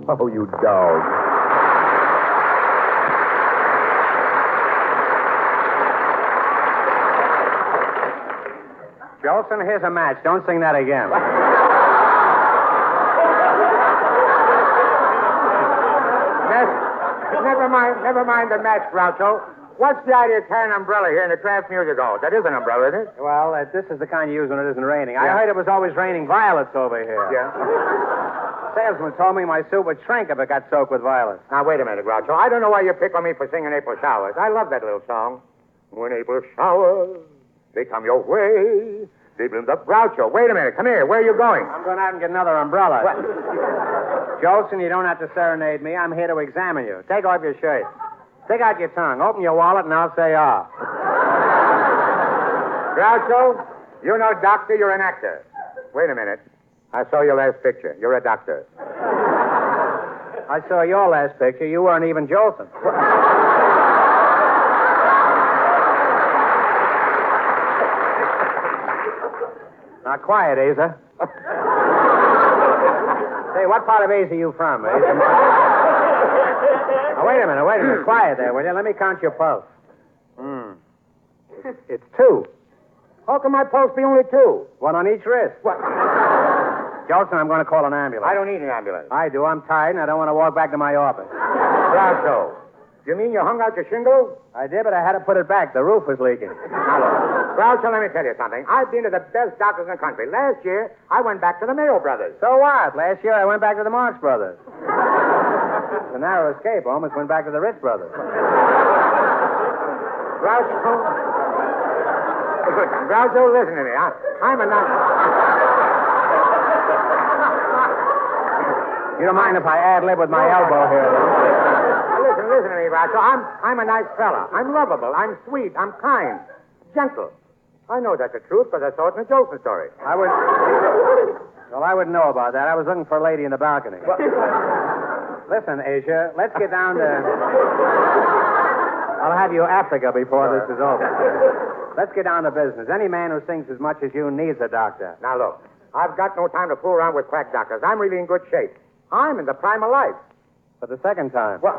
Oh, you dog. Jolson, here's a match. Don't sing that again. Never, mind, never mind the match, Groucho. What's the idea of carrying an umbrella here in the Kraft Music Hall? That is an umbrella, isn't it? Well, uh, this is the kind you use when it isn't raining. I heard it was always raining violets over here. Yeah. Salesman told me my suit would shrink if it got soaked with violets. Now, wait a minute, Groucho. I don't know why you pick on me for singing April Showers. I love that little song. When April showers, they come your way. They bloom up. Groucho, wait a minute. Come here. Where are you going? I'm going out and get another umbrella. *laughs* Jolson, you don't have to serenade me. I'm here to examine you. Take off your shirt. Stick out your tongue. Open your wallet, and I'll say ah. Groucho, you're no doctor, you're an actor. Wait a minute. I saw your last picture. You're a doctor. *laughs* I saw your last picture. You weren't even Jolson. now, quiet, Asa. Say, what part of Asia are you from, Asa? Now, wait a minute, wait a minute. Quiet there, will you? Let me count your pulse. Hmm. It's two. How come my pulse be only two? One on each wrist. What? Jolson, I'm going to call an ambulance. I don't need an ambulance. I do. I'm tired, and I don't want to walk back to my office. *laughs* Groucho, you mean you hung out your shingle? I did, but I had to put it back. The roof was leaking. Now, look. Groucho, let me tell you something. I've been to the best doctors in the country. Last year, I went back to the Mayo Brothers. So what? Last year I went back to the Marx Brothers. it's a narrow escape. I almost went back to the Ritz Brothers. Groucho. Good, Groucho, listen to me. I, I'm a nice. You don't mind if I ad lib with my elbow here? Now, listen, listen to me, Groucho. I'm, I'm a nice fella. I'm lovable. I'm sweet. I'm kind. Gentle. I know that's the truth because I saw it in the Jolson story. I would. Well, I wouldn't know about that. I was looking for a lady in the balcony. Listen, Asia, let's get down to. I'll have you Africa before this is over. Let's get down to business. Any man who sings as much as you needs a doctor. Now, look. I've got no time to fool around with quack doctors. I'm really in good shape. I'm in the prime of life. For the second time. What?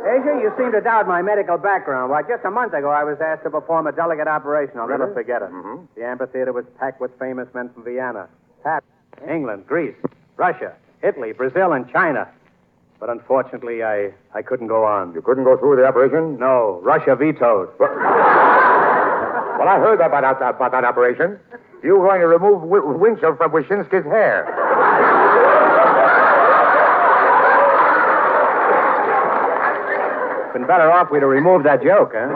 Asia, you seem to doubt my medical background. Why, just a month ago, I was asked to perform a delicate operation. I'll never forget it. Mhm. The amphitheater was packed with famous men from Vienna, Paris, England, Greece, Russia, Italy, Brazil, and China. But unfortunately, I, I couldn't go on. You couldn't go through with the operation? No, Russia vetoed. *laughs* Well, I heard about that, about that operation. You were going to remove w- Winchell from Vyshinsky's hair. Been better off we'd have removed that joke, huh?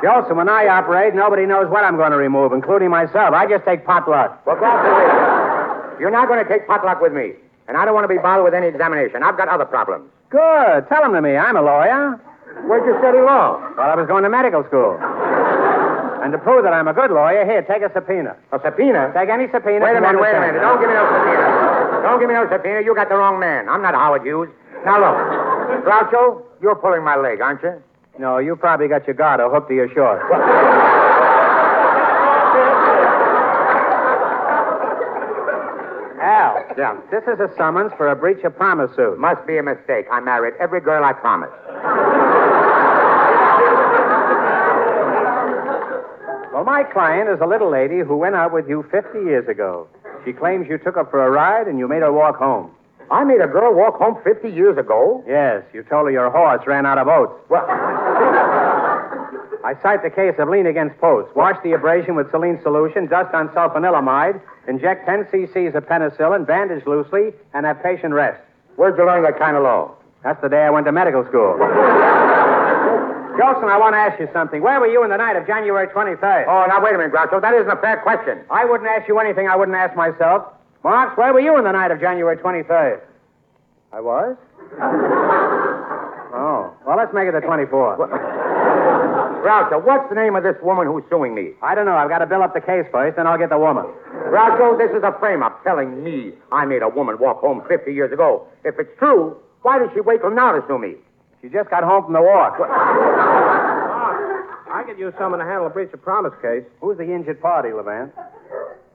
Jolson, when I operate, nobody knows what I'm going to remove, including myself. I just take potluck. Well, wait. You're not going to take potluck with me. And I don't want to be bothered with any examination. I've got other problems. Good. Tell them to me. I'm a lawyer. Where'd you study law? Well, I was going to medical school. And to prove that I'm a good lawyer, here, take a subpoena. A subpoena? Take any subpoena. Wait a minute, wait a minute. Don't give me no subpoena. Don't give me no subpoena. You got the wrong man. I'm not Howard Hughes. Now, look. Groucho, you're pulling my leg, aren't you? No, you probably got your garter hooked to your short. *laughs* Al. Yeah. This is a summons for a breach of promise suit. Must be a mistake. I married every girl I promised. Well, my client is a little lady who went out with you 50 years ago. She claims you took her for a ride and you made her walk home. I made a girl walk home 50 years ago. Yes, you told her your horse ran out of oats. Well, I cite the case of lean against post. Wash the abrasion with saline solution, dust on sulfanilamide, inject 10 cc's of penicillin, bandage loosely, and have patient rest. where'd you learn that kind of law? That's the day I went to medical school. *laughs* Jolson, I want to ask you something. Where were you in the night of January 23rd? Oh, now, wait a minute, Groucho. That isn't a fair question. I wouldn't ask you anything I wouldn't ask myself. Marx, where were you in the night of January 23rd? I was? *laughs* oh. Well, let's make it the 24th. Groucho, what's the name of this woman who's suing me? I don't know. I've got to build up the case first, then I'll get the woman. Groucho, this is a frame-up telling me I made a woman walk home 50 years ago. If it's true, why did she wait till now to sue me? She just got home from the war. I could use someone to handle a breach of promise case. Who's the injured party, Levant?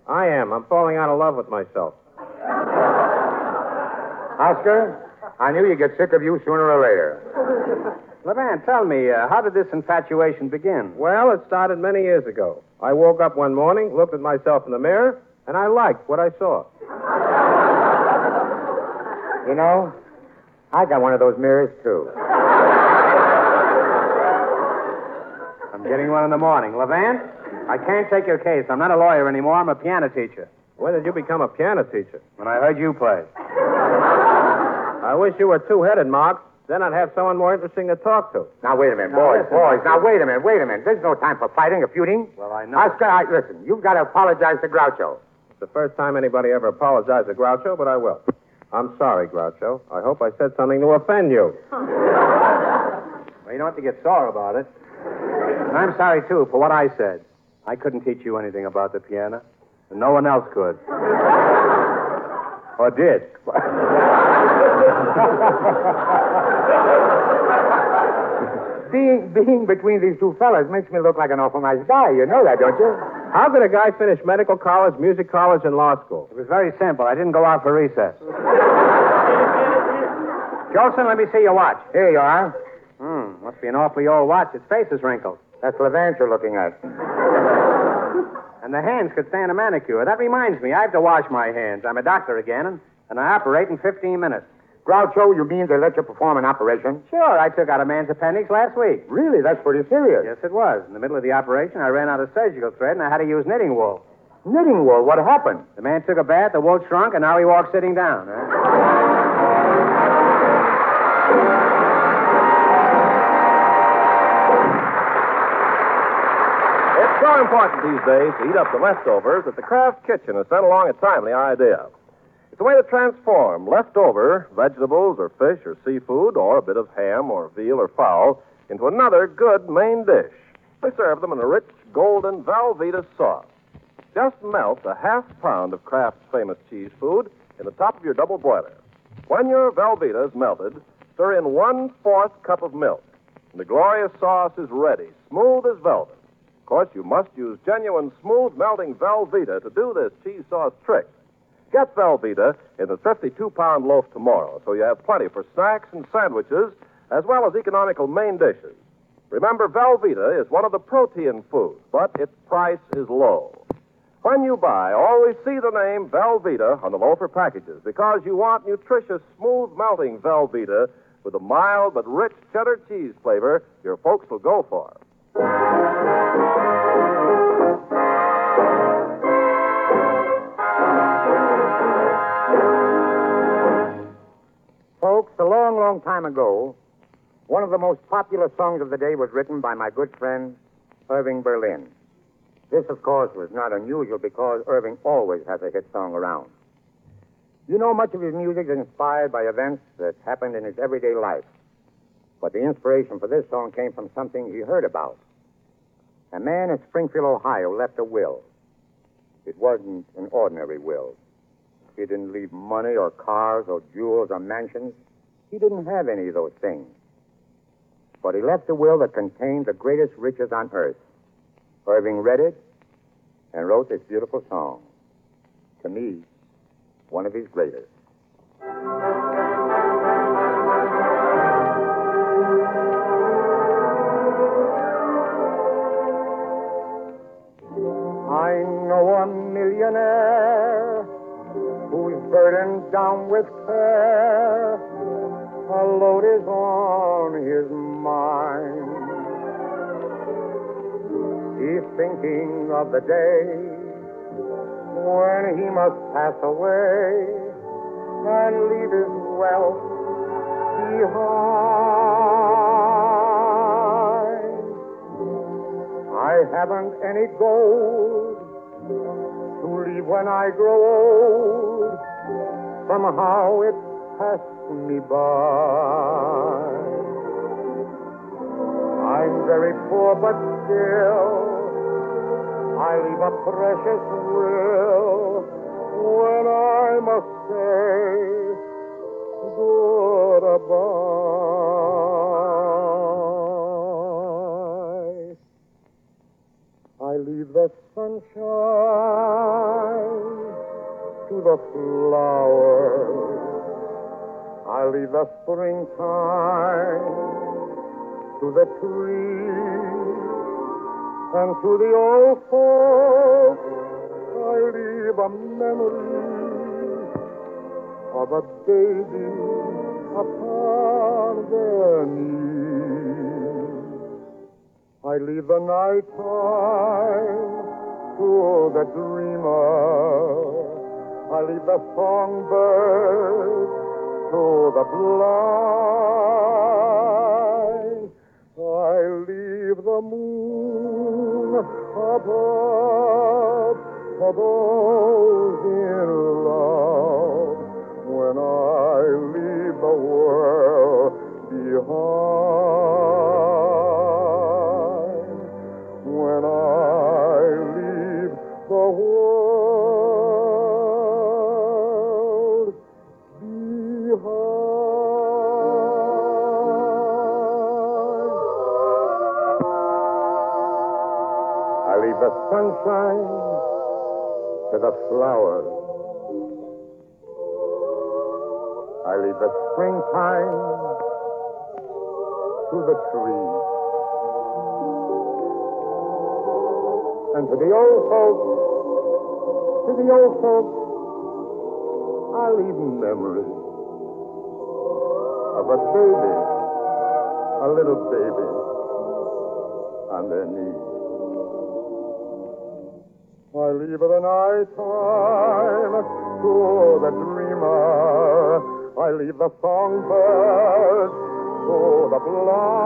I am. I'm falling out of love with myself. Oscar, I knew you'd get sick of you sooner or later. Levant, tell me, uh, how did this infatuation begin? Well, it started many years ago. I woke up one morning, looked at myself in the mirror, and I liked what I saw. You know, I got one of those mirrors, too. Getting one in the morning. Levant, I can't take your case. I'm not a lawyer anymore. I'm a piano teacher. When did you become a piano teacher? When I heard you play. *laughs* I wish you were two-headed, Marx. Then I'd have someone more interesting to talk to. Now, wait a minute, Now, boys, listen. boys. Now, wait a minute, wait a minute. There's no time for fighting or feuding. Well, I know. Oscar, I, listen, you've got to apologize to Groucho. It's the first time anybody ever apologized to Groucho, but I will. I'm sorry, Groucho. I hope I said something to offend you. *laughs* Well, you don't have to get sore about it. And I'm sorry, too, for what I said. I couldn't teach you anything about the piano, and no one else could. or did. *laughs* being, being between these two fellas makes me look like an awful nice guy. You know that, don't you? How could a guy finish medical college, music college, and law school? It was very simple. I didn't go out for recess. *laughs* Jolson, let me see your watch. Here you are. Hmm, must be an awfully old watch. Its face is wrinkled. That's Levant you're looking at. And the hands could stand a manicure. That reminds me, I have to wash my hands. I'm a doctor again, and, and I operate in 15 minutes. Groucho, you mean they let you perform an operation? Sure, I took out a man's appendix last week. Really? That's pretty serious. Yes, it was. In the middle of the operation, I ran out of surgical thread, and I had to use knitting wool. Knitting wool? What happened? The man took a bath, the wool shrunk, and now he walks sitting down. huh? So important these days to eat up the leftovers that the Kraft Kitchen has sent along a timely idea. It's a way to transform leftover vegetables or fish or seafood or a bit of ham or veal or fowl into another good main dish. They serve them in a rich golden Velveeta sauce. Just melt a half pound of Kraft's famous cheese food in the top of your double boiler. When your Velveeta is melted, stir in one fourth cup of milk. And the glorious sauce is ready, smooth as velvet. Of course, you must use genuine smooth melting Velveeta to do this cheese sauce trick. Get Velveeta in the 52 pound loaf tomorrow so you have plenty for snacks and sandwiches as well as economical main dishes. Remember, Velveeta is one of the protein foods, but its price is low. When you buy, always see the name Velveeta on the loafer packages because you want nutritious, smooth melting Velveeta with a mild but rich cheddar cheese flavor your folks will go for. Long, time ago, one of the most popular songs of the day was written by my good friend, Irving Berlin. This, of course, was not unusual because Irving always has a hit song around. You know, much of his music is inspired by events that happened in his everyday life. But the inspiration for this song came from something he heard about. A man in Springfield, Ohio, left a will. It wasn't an ordinary will. He didn't leave money or cars or jewels or mansions. He didn't have any of those things. But he left a will that contained the greatest riches on earth. Irving read it and wrote this beautiful song. To me, one of his greatest. I know a millionaire who's burdened down with care. A load is on his mind. He's thinking of the day when he must pass away and leave his wealth behind. I haven't any gold to leave when I grow old. Somehow it passed me by. I'm very poor, but still, I leave a precious will when I must say goodbye. I leave the sunshine to the flowers. I leave the springtime to the trees and to the old folks. I leave a memory of a baby upon their knees. I leave the night time to the dreamer. I leave the songbird to the blind. I leave the moon above for those in love when I leave the world behind. Sunshine to the flowers. I leave the springtime to the trees. And to the old folks, to the old folks, I leave memories of a baby, a little baby on their knees. I leave the night time to the dreamer. I leave the songbird to the blind.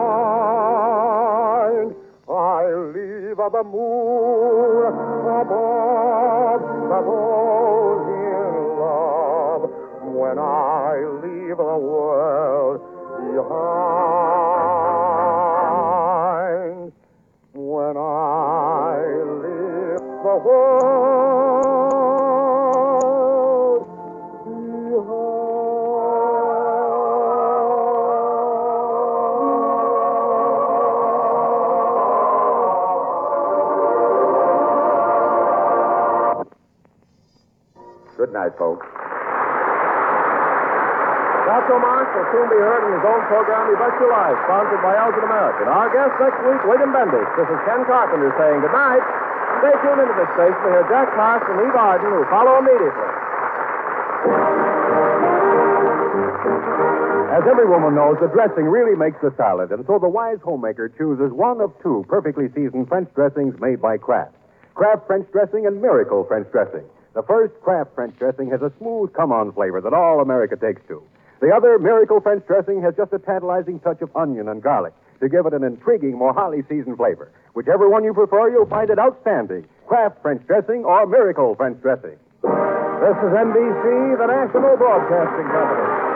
I leave the moon above the those in love when I leave the world behind. Good night, folks. Groucho Marx will soon be heard in his own program, You Bet Your Life, sponsored by Elgin American. Our guest next week, William Bendix. This is Ken Carpenter saying good night. Stay tuned into this station to hear Jack Marks and Eve Arden, who follow immediately. As every woman knows, the dressing really makes the salad, and so the wise homemaker chooses one of two perfectly seasoned French dressings made by Kraft. Kraft French dressing and Miracle French dressing. The first Kraft French dressing has a smooth come-on flavor that all America takes to. The other, Miracle French dressing, has just a tantalizing touch of onion and garlic to give it an intriguing, more highly seasoned flavor. Whichever one you prefer, you'll find it outstanding. Kraft French dressing or Miracle French dressing. This is NBC, the National Broadcasting Company.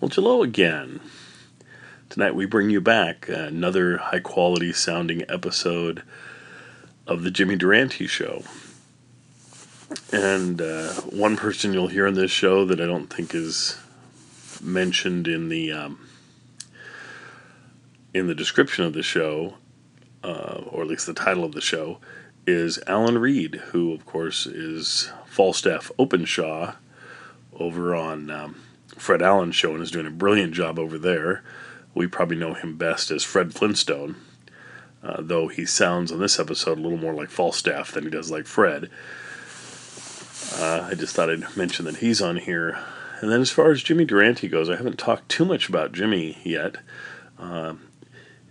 Well, hello again. Tonight we bring you back another high quality sounding episode of The Jimmy Durante Show. And uh, one person you'll hear in this show that I don't think is mentioned in the um, in the description of the show, uh, or at least the title of the show, is Alan Reed, who of course is Falstaff Openshaw over on um, Fred Allen's show and is doing a brilliant job over there. We probably know him best as Fred Flintstone, uh, though he sounds on this episode a little more like Falstaff than he does like Fred. Uh, I just thought I'd mention that he's on here. And then as far as Jimmy Durante goes, I haven't talked too much about Jimmy yet. Uh,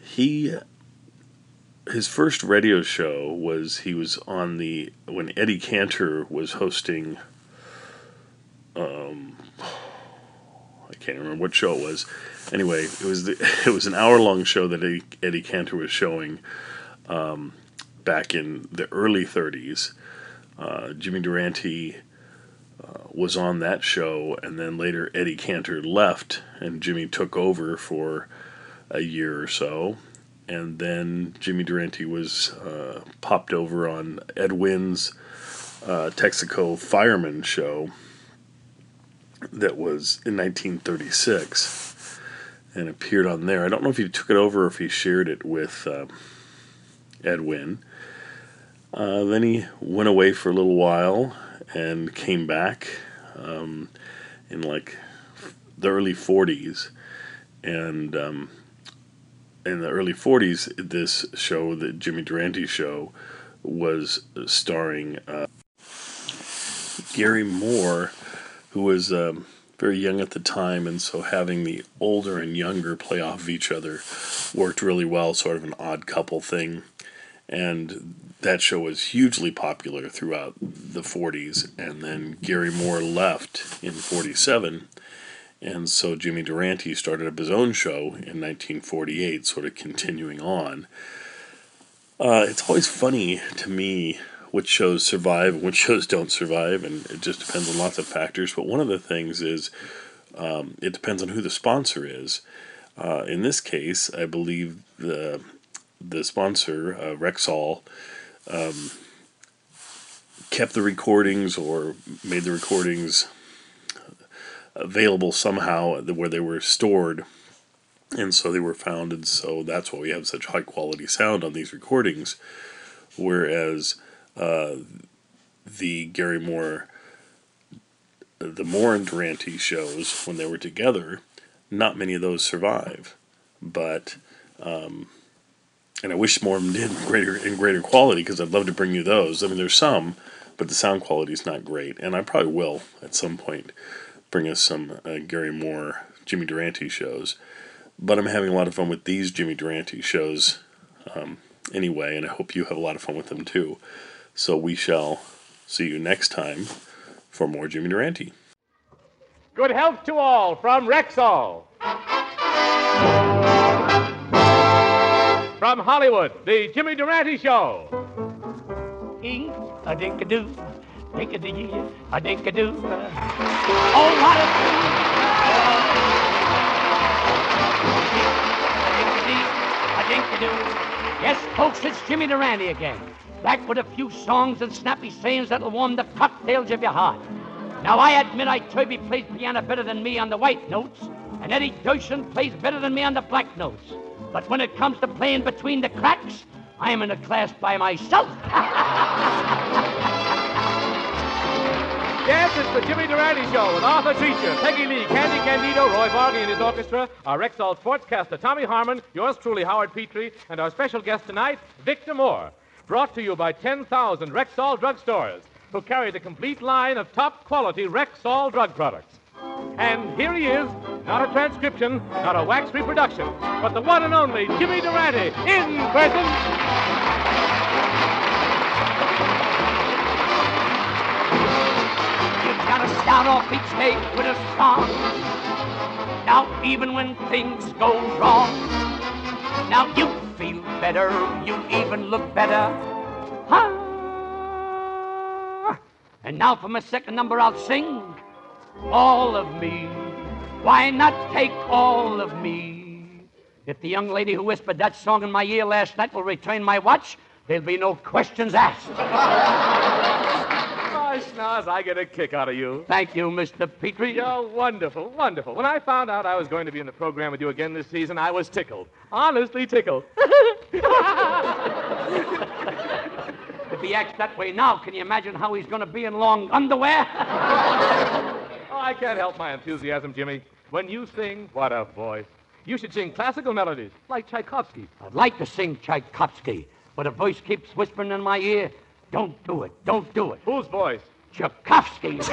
he his first radio show was he was on the when Eddie Cantor was hosting um, can't remember what show it was. Anyway, it was the, *laughs* it was an hour long show that Eddie, Eddie Cantor was showing um, back in the early 30s. uh, Jimmy Durante uh, was on that show, and then later Eddie Cantor left, and Jimmy took over for a year or so. And then Jimmy Durante was uh, popped over on Ed Wynn's uh, Texaco Fireman show that was in 1936 and appeared on there. I don't know if he took it over or if he shared it with uh, Ed Wynn. Uh, then he went away for a little while and came back um, in like the early 40s. And um, in the early 40s, this show, the Jimmy Durante show, was starring uh, Garry Moore, who was um, very young at the time, and so having the older and younger play off of each other worked really well, sort of an odd couple thing. And that show was hugely popular throughout the 40s, and then Garry Moore left in 47, and so Jimmy Durante started up his own show in 1948, sort of continuing on. Uh, it's always funny to me which shows survive and which *laughs* shows don't survive, and it just depends on lots of factors. But one of the things is um, it depends on who the sponsor is. Uh, in this case, I believe the the sponsor, uh, Rexall, um, kept the recordings or made the recordings available somehow where they were stored. And so they were found, and so that's why we have such high quality sound on these recordings. Whereas the Garry Moore, the Moore and Durante shows, when they were together, not many of those survive. But um, and I wish more of them did in greater in greater quality because I'd love to bring you those. I mean, there's some, but the sound quality is not great, and I probably will at some point bring us some uh, Garry Moore, Jimmy Durante shows. But I'm having a lot of fun with these Jimmy Durante shows um, anyway, and I hope you have a lot of fun with them too. So we shall see you next time for more Jimmy Durante. Good health to all from Rexall. From Hollywood, the Jimmy Durante Show. Ink, a dink a doo, dink a dee, a dink a doo. Oh, what a a dink a doo. Yes, folks, it's Jimmy Durante again. Back with a few songs and snappy sayings that'll warm the cocktails of your heart. Now, I admit Iturbi plays piano better than me on the white notes, and Eddie Duchin plays better than me on the black notes. But when it comes to playing between the cracks, I am in a class by myself. *laughs* Yes, it's the Jimmy Durante Show with Arthur Treacher, Peggy Lee, Candy Candido, Roy Bargy and his orchestra, our Rexall sportscaster Tommy Harmon, yours truly Howard Petrie, and our special guest tonight, Victor Moore. Brought to you by 10,000 Rexall drugstores, who carry the complete line of top quality Rexall drug products. And here he is, not a transcription, not a wax reproduction, but the one and only Jimmy Durante in person. You've gotta start off each day with a song. Now, even when things go wrong, now you feel better, you even look better. Huh? And now for my second number, I'll sing all of me. Why not take all of me? If the young lady who whispered that song in my ear last night will return my watch, there'll be no questions asked. *laughs* Gosh, Schnoz, I get a kick out of you. Thank you, Mr. Petrie. You're wonderful, wonderful. When I found out I was going to be in the program with you again this season, I was tickled. Honestly tickled. *laughs* If he acts that way now, can you imagine how he's going to be in long underwear? *laughs* Oh, I can't help my enthusiasm, Jimmy. When you sing, what a voice. You should sing classical melodies, like Tchaikovsky. I'd like to sing Tchaikovsky, but a voice keeps whispering in my ear, don't do it, don't do it. Whose voice? Tchaikovsky. *laughs*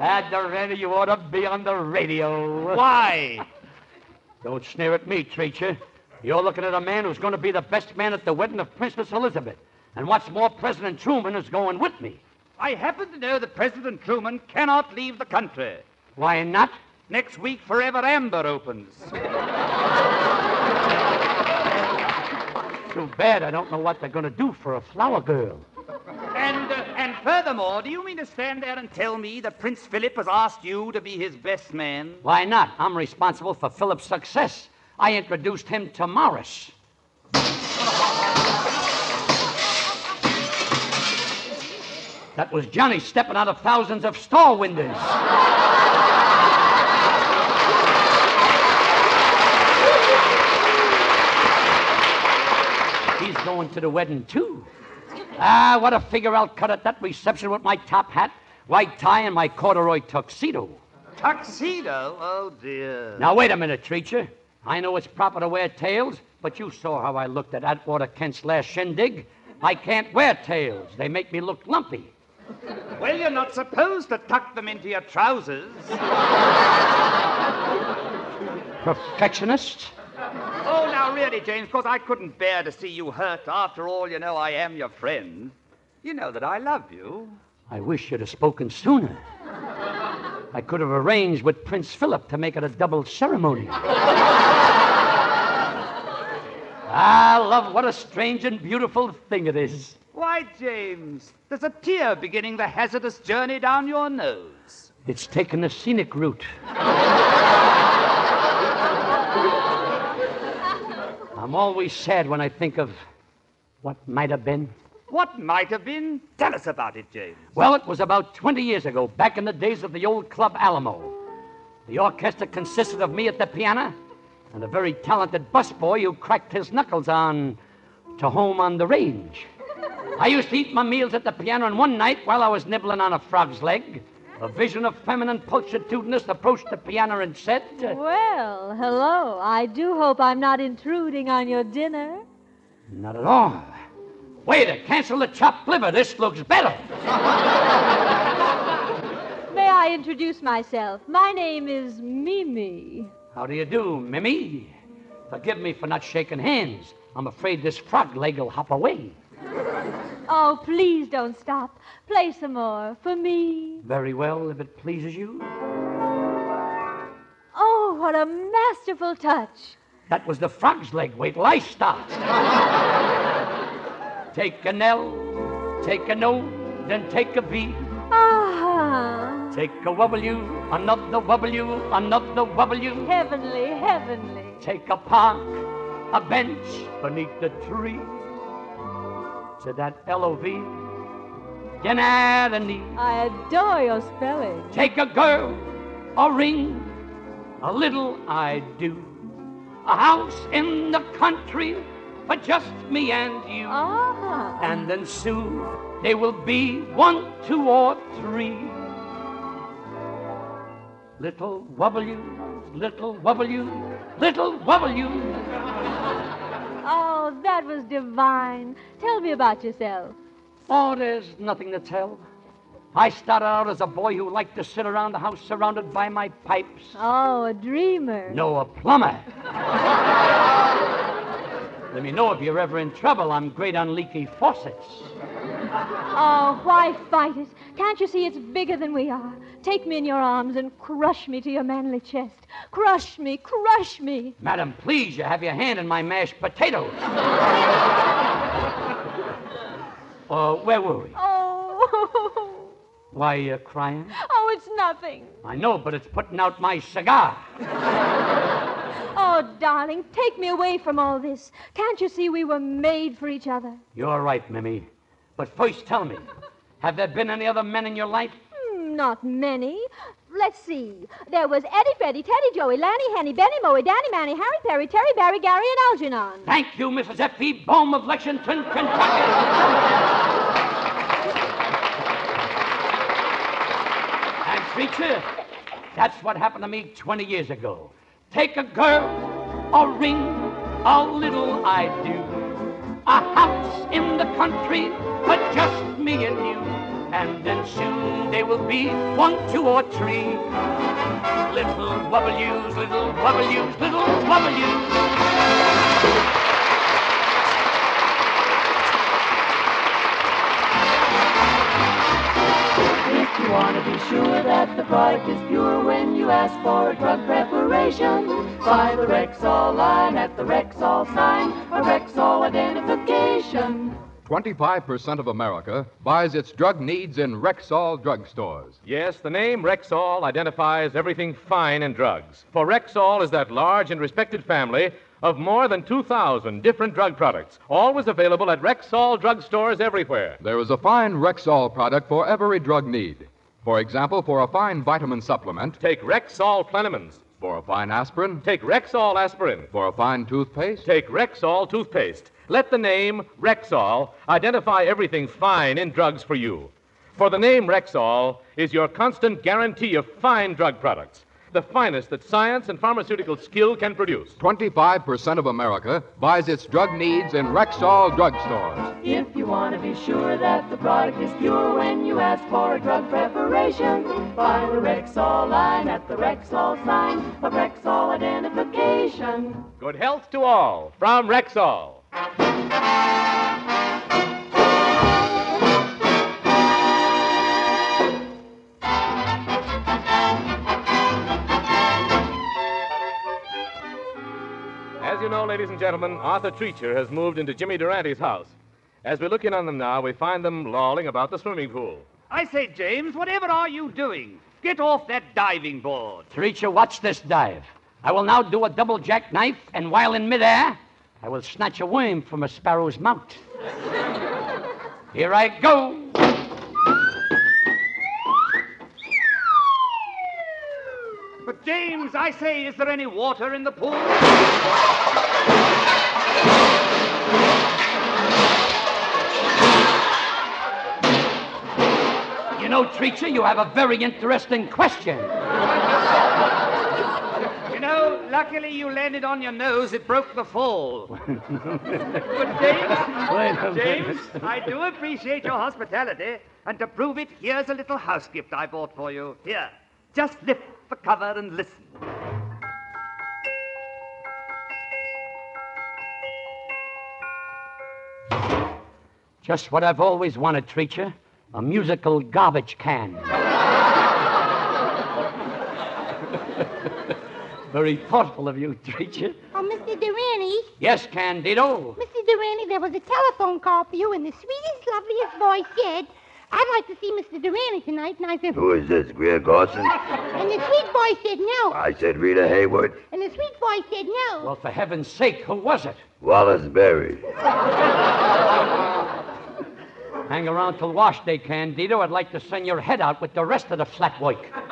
Adoretta, you ought to be on the radio. Why? Don't sneer at me, Treacher. You're looking at a man who's going to be the best man at the wedding of Princess Elizabeth. And what's more, President Truman is going with me. I happen to know that President Truman cannot leave the country. Why not? Next week, Forever Amber opens. *laughs* Too bad I don't know what they're going to do for a flower girl. And, uh, and furthermore, do you mean to stand there and tell me that Prince Philip has asked you to be his best man? Why not? I'm responsible for Philip's success. I introduced him to Morris. That was Johnny stepping out of thousands of store windows. Going to the wedding, too. Ah, what a figure I'll cut at that reception with my top hat, white tie, and my corduroy tuxedo. Tuxedo? Oh, dear. Now, wait a minute, Treacher. I know it's proper to wear tails, but you saw how I looked at Atwater Kent's last shindig. I can't wear tails. They make me look lumpy. Well, you're not supposed to tuck them into your trousers. Perfectionist? Really, James, because I couldn't bear to see you hurt. After all, you know I am your friend. You know that I love you. I wish you'd have spoken sooner. I could have arranged with Prince Philip to make it a double ceremony. ah, love, what a strange and beautiful thing it is. Why, James, there's a tear beginning the hazardous journey down your nose. It's taken the scenic route. I'm always sad when I think of what might have been. What might have been? Tell us about it, James. Well, it was about 20 years ago, back in the days of the old Club Alamo. The orchestra consisted of me at the piano and a very talented busboy who cracked his knuckles on to home on the range. I used to eat my meals at the piano, and one night, while I was nibbling on a frog's leg, a vision of feminine pulchritudinous approached the piano and said, Well, hello. I do hope I'm not intruding on your dinner. Not at all. Waiter, cancel the chopped liver. This looks better. May I introduce myself? My name is Mimi. How do you do, Mimi? Forgive me for not shaking hands. I'm afraid this frog leg will hop away. Oh, please don't stop. Play some more for me. Very well, if it pleases you. Oh, what a masterful touch. That was the frog's leg. Wait till I start. take an L, take an O, then take a B. Ah, Take a W, another W, another W. heavenly, heavenly. Take a park, a bench beneath the tree. To that L-O-V, then add E. I adore your spelling. Take a girl, a ring, a little I do. A house in the country for just me and you. Ah. And then soon they will be one, two, or three. Little W's, little W's, little W's. Oh, that was divine. Tell me about yourself. Oh, there's nothing to tell. I started out as a boy who liked to sit around the house surrounded by my pipes. Oh, a dreamer. No, a plumber. *laughs* Let me know if you're ever in trouble. I'm great on leaky faucets. Oh, why fight it? Can't you see it's bigger than we are? Take me in your arms and crush me to your manly chest. Crush me, crush me. Madam, please, you have your hand in my mashed potatoes. *laughs* uh, where were we? Oh, Why, are you crying? oh, it's nothing. I know, but it's putting out my cigar. *laughs* Oh, darling, take me away from all this. Can't you see we were made for each other? You're right, Mimi. But first, tell me, have there been any other men in your life? Hmm, Not many. Let's see. There was Eddie, Freddie, Teddy, Joey, Lanny, Henny, Benny, Moe, Danny, Manny, Harry, Perry, Terry, Barry, Gary, and Algernon. Thank you, Mrs. F.E. Bohm of Lexington, Kentucky. and Treacher, that's what happened to me 20 years ago. Take a girl, a ring, a little I do. A house in the country, but just me and you. And then soon they will be one, two, or three. Little W's, little W's, little W's. Sure that the product is pure when you ask for a drug preparation, Buy the Rexall line at the Rexall sign, a Rexall identification. 25% of America buys its drug needs in Rexall drugstores. Yes, the name Rexall identifies everything fine in drugs. For Rexall is that large and respected family of more than 2,000 different drug products, always available at Rexall drugstores everywhere. There is a fine Rexall product for every drug need. For example, for a fine vitamin supplement, take Rexall Plenamins. For a fine aspirin, take Rexall aspirin. For a fine toothpaste, take Rexall toothpaste. Let the name Rexall identify everything fine in drugs for you. For the name Rexall is your constant guarantee of fine drug products, the finest that science and pharmaceutical skill can produce. 25% of America buys its drug needs in Rexall drugstores. If you want to be sure that the product is pure when you ask for a drug preparation, buy the Rexall line at the Rexall sign, a Rexall identification. Good health to all from Rexall. As you know, ladies and gentlemen, Arthur Treacher has moved into Jimmy Durante's house. As we look in on them now, we find them lolling about the swimming pool. I say, James, whatever are you doing? Get off that diving board. Treacher, watch this dive. I will now do a double jackknife, and while in midair, I will snatch a worm from a sparrow's mouth. Here I go. But, James, I say, is there any water in the pool? Know, Treacher, you have a very interesting question. You know, luckily you landed on your nose. It broke the fall. *laughs* but James, James. I do appreciate your hospitality. And to prove it, here's a little house gift I bought for you. Here, just lift the cover and listen. Just what I've always wanted, Treacher. A musical garbage can. Very thoughtful of you, Treacher. Oh, Mr. Durante. Yes, Candido. Mr. Durante, there was a telephone call for you, and the sweetest, loveliest voice said, I'd like to see Mr. Durante tonight. And I said, Who is this, Greer Garson? And the sweet voice said no. I said Rita Hayworth. And the sweet voice said no. Well, for heaven's sake, who was it? Wallace Beery. *laughs* Hang around till wash day, Candido. I'd like to send your head out with the rest of the flat work. Mr.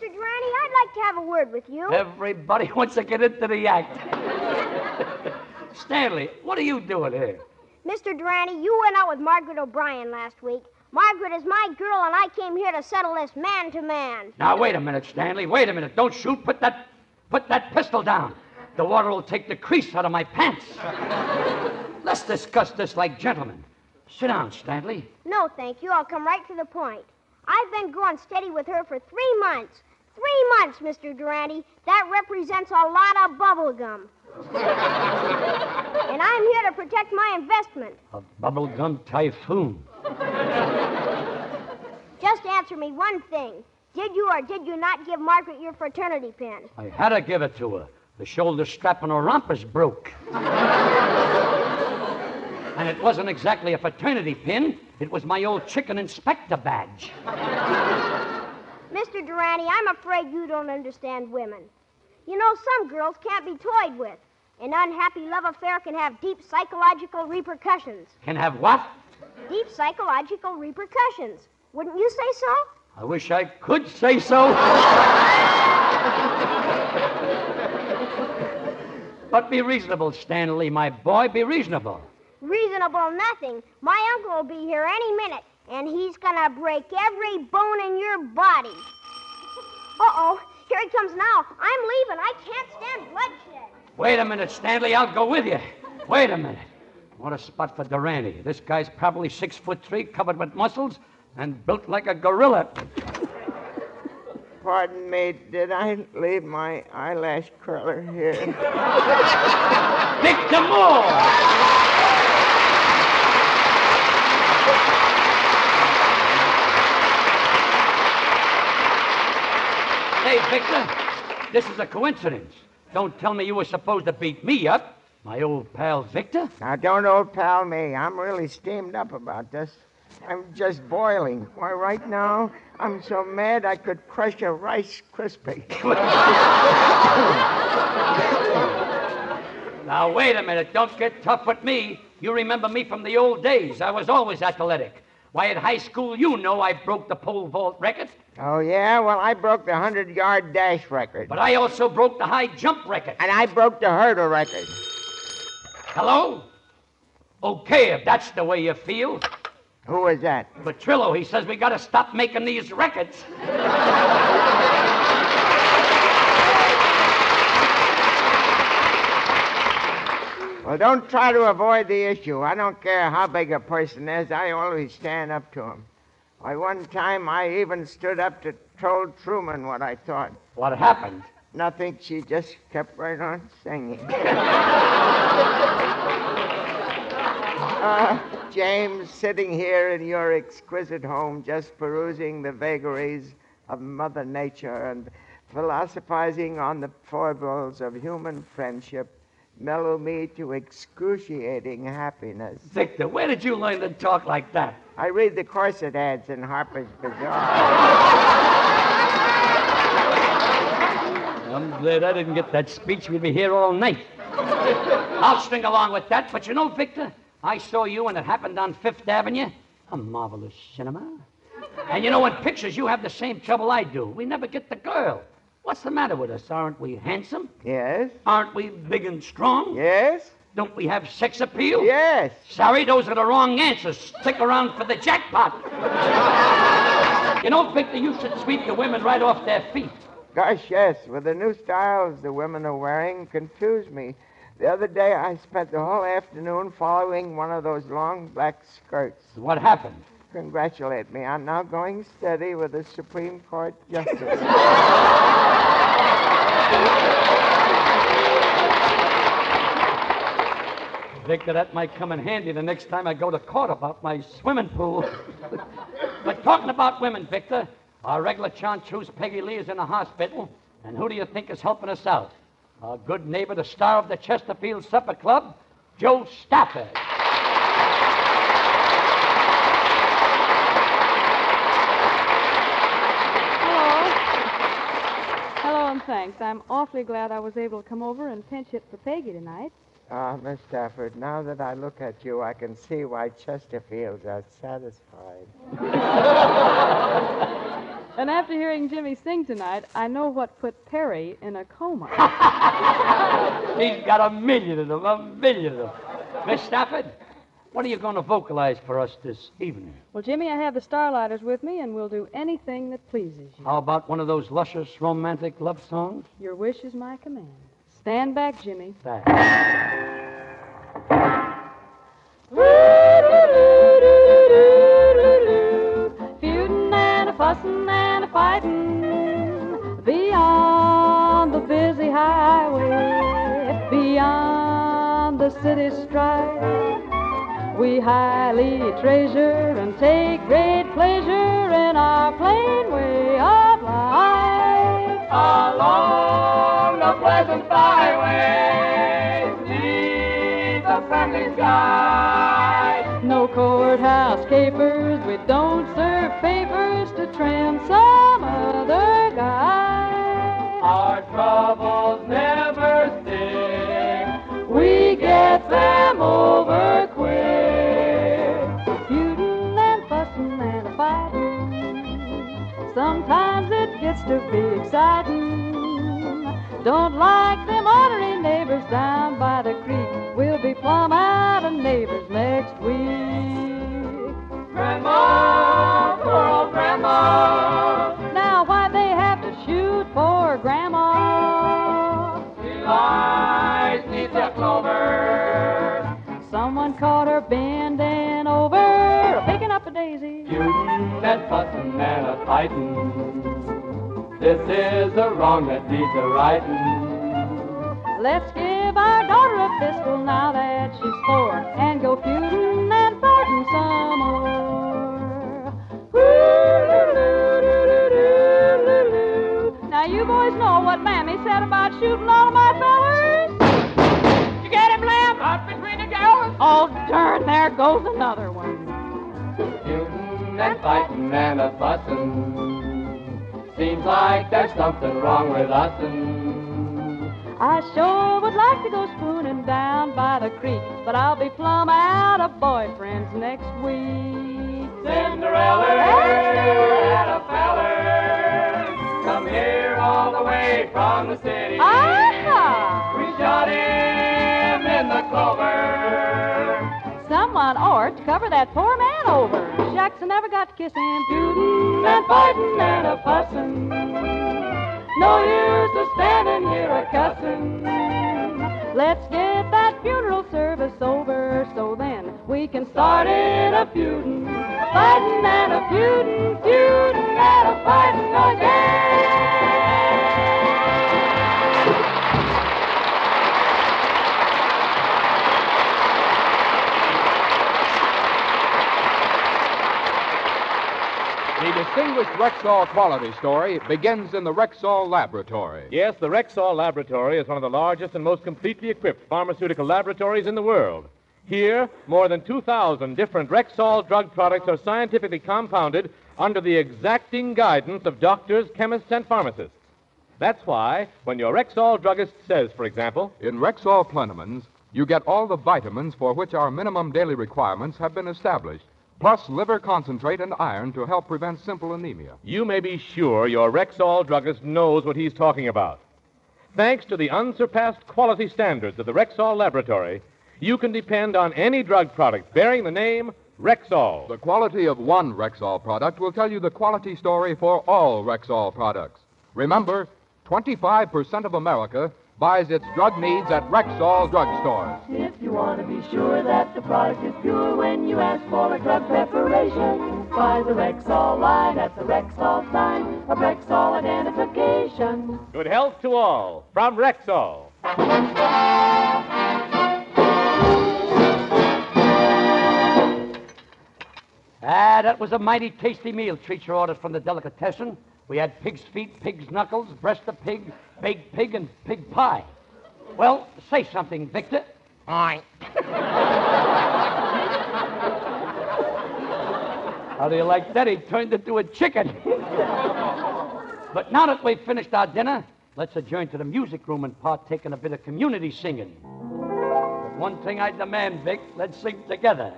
Durante, I'd like to have a word with you. Everybody *laughs* wants to get into the act. *laughs* Stanley, what are you doing here? Mr. Durante, you went out with Margaret O'Brien last week. Margaret is my girl, and I came here to settle this man to man. Now, wait a minute, Stanley. Wait a minute. Don't shoot. Put that, put that pistol down. The water will take the crease out of my pants. Let's discuss this like gentlemen. Sit down, Stanley. No, thank you. I'll come right to the point. I've been going steady with her for three months. Three months, Mr. Durante. That represents a lot of bubble gum. *laughs* and I'm here to protect my investment. A bubble gum typhoon. Just answer me one thing. Did you or did you not give Margaret your fraternity pin? I had to give it to her. The shoulder strap on her rompers broke. *laughs* and it wasn't exactly a fraternity pin, it was my old chicken inspector badge. Mr. Durante, I'm afraid you don't understand women. You know, some girls can't be toyed with. An unhappy love affair can have deep psychological repercussions. Can have what? Deep psychological repercussions. Wouldn't you say so? I wish I could say so. but be reasonable, Stanley, my boy. Be reasonable. Reasonable nothing. My uncle will be here any minute, and he's gonna break every bone in your body. Uh oh, here he comes now. I'm leaving. I can't stand bloodshed. Wait a minute, Stanley. I'll go with you. Wait a minute. What a spot for Durante. This guy's probably six foot three, covered with muscles, and built like a gorilla. Pardon me, did I leave my eyelash curler here? *laughs* Victor Moore! Hey, Victor, This is a coincidence. Don't tell me you were supposed to beat me up, my old pal Victor. Now, don't old pal me. I'm really steamed up about this. I'm just boiling. Why, right now, I'm so mad I could crush a Rice Krispie. *laughs* Now, wait a minute. Don't get tough with me. You remember me from the old days. I was always athletic. Why, at high school, you know I broke the pole vault record. oh, yeah? Well, I broke the 100 yard dash record. But I also broke the high jump record. And I broke the hurdle record. Hello? Okay, if that's the way you feel. Who is that? Petrillo, he says we gotta stop making these records. *laughs* Well, don't try to avoid the issue. I don't care how big a person is, I always stand up to him. Why, one time I even stood up to told Truman what I thought. What happened? Nothing. She just kept right on singing. *laughs* Uh, James, sitting here in your exquisite home, just perusing the vagaries of Mother Nature and philosophizing on the foibles of human friendship, mellow me to excruciating happiness. Victor, where did you learn to talk like that? I read the corset ads in Harper's Bazaar. I'm glad I didn't get that speech. We'd be here all night. I'll string along with that, but you know, Victor, I saw you when it happened on Fifth Avenue. A marvelous cinema. And you know, in pictures, you have the same trouble I do. We never get the girl. What's the matter with us? Aren't we handsome? Yes. Aren't we big and strong? Yes. Don't we have sex appeal? Yes. Sorry, those are the wrong answers. Stick around for the jackpot. you know, Victor, you should sweep the women right off their feet. Gosh, yes. With the new styles the women are wearing, confuse me. The other day, I spent the whole afternoon following one of those long black skirts. What happened? Congratulate me. I'm now going steady with the Supreme Court justice. *laughs* Victor, that might come in handy the next time I go to court about my swimming pool. *laughs* but talking about women, Victor, our regular chartreuse Peggy Lee is in the hospital, and who do you think is helping us out? Our good neighbor, the star of the Chesterfield Supper Club, Jo Stafford. Hello. Hello, and thanks. I'm awfully glad I was able to come over and pinch hit for Peggy tonight. Ah, Miss Stafford, now that I look at you, I can see why Chesterfields are satisfied. *laughs* And after hearing Jimmy sing tonight, I know what put Perry in a coma. *laughs* He's got a million of them, a million of them. Miss Stafford, what are you going to vocalize for us this evening? well, Jimmy, I have the Starlighters with me, and we'll do anything that pleases you. How about one of those luscious romantic love songs? Your wish is my command. Stand back, Jimmy. Feuding and a fussing and a fighting beyond the busy highway, beyond the city strife. We highly treasure and take great pleasure in our plain way of life. Along the pleasant byway, neath the friendly sky. No courthouse capers, we don't serve papers to trim some other guy. Our troubles never sting. We get them over gets to be exciting. Don't like them ornery neighbors down by the creek. We'll be plumb out of neighbors next week. Grandma, poor old Grandma. Now why they have to shoot poor Grandma? She lies neath the clover. Someone caught her bending over, picking up a daisy. Feuding and fussing and a fighting. This is a wrong that needs a righting. Let's give our daughter a pistol now that she's four something wrong with us. And I sure would like to go spooning down by the creek, but I'll be plumb out of boyfriends next week. Cinderella had a feller come here all the way from the city. Aha! We shot him in the clover. Someone ought to cover that poor man over. Jackson never got to kiss him. Feuding and fighting and a fussing. No use of standing here a cussing. Let's get that funeral service over so then we can start in a feuding. Fighting and a feuding, feuding and a fighting again. Distinguished Rexall quality story begins in the Rexall Laboratory. Yes, the Rexall Laboratory is one of the largest and most completely equipped pharmaceutical laboratories in the world. Here, more than 2,000 different Rexall drug products are scientifically compounded under the exacting guidance of doctors, chemists, and pharmacists. That's why, when your Rexall druggist says, for example, In Rexall Plenamins, you get all the vitamins for which our minimum daily requirements have been established, plus liver concentrate and iron to help prevent simple anemia. you may be sure your Rexall druggist knows what he's talking about. Thanks to the unsurpassed quality standards of the Rexall Laboratory, you can depend on any drug product bearing the name Rexall. The quality of one Rexall product will tell you the quality story for all Rexall products. Remember, 25% of America buys its drug needs at Rexall drugstores. If you want to be sure that the product is pure when you ask for a drug preparation, buy the Rexall line at the Rexall sign of Rexall identification. Good health to all from Rexall. Ah, that was a mighty tasty meal Treacher ordered from the delicatessen. We had pig's feet, pig's knuckles, breast of pig, baked pig, and pig pie. Well, say something, Victor. Aye. How do you like that? He turned into a chicken. but now that we've finished our dinner, let's adjourn to the music room and partake in a bit of community singing. But one thing I demand, Vic, let's sing together.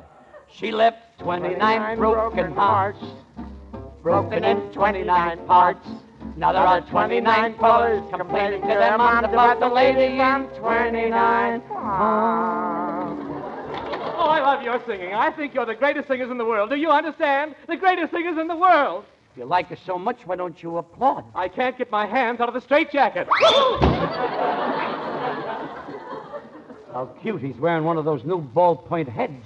She left 29 broken hearts, broken in 29 parts. Now there are 29 fellas complaining to their moms about the lady in 29 parts. Oh, I love your singing. I think you're the greatest singers in the world. Do you understand? The greatest singers in the world. If you like us so much, why don't you applaud? I can't get my hands out of the straitjacket. *laughs* How cute. He's wearing one of those new ballpoint heads.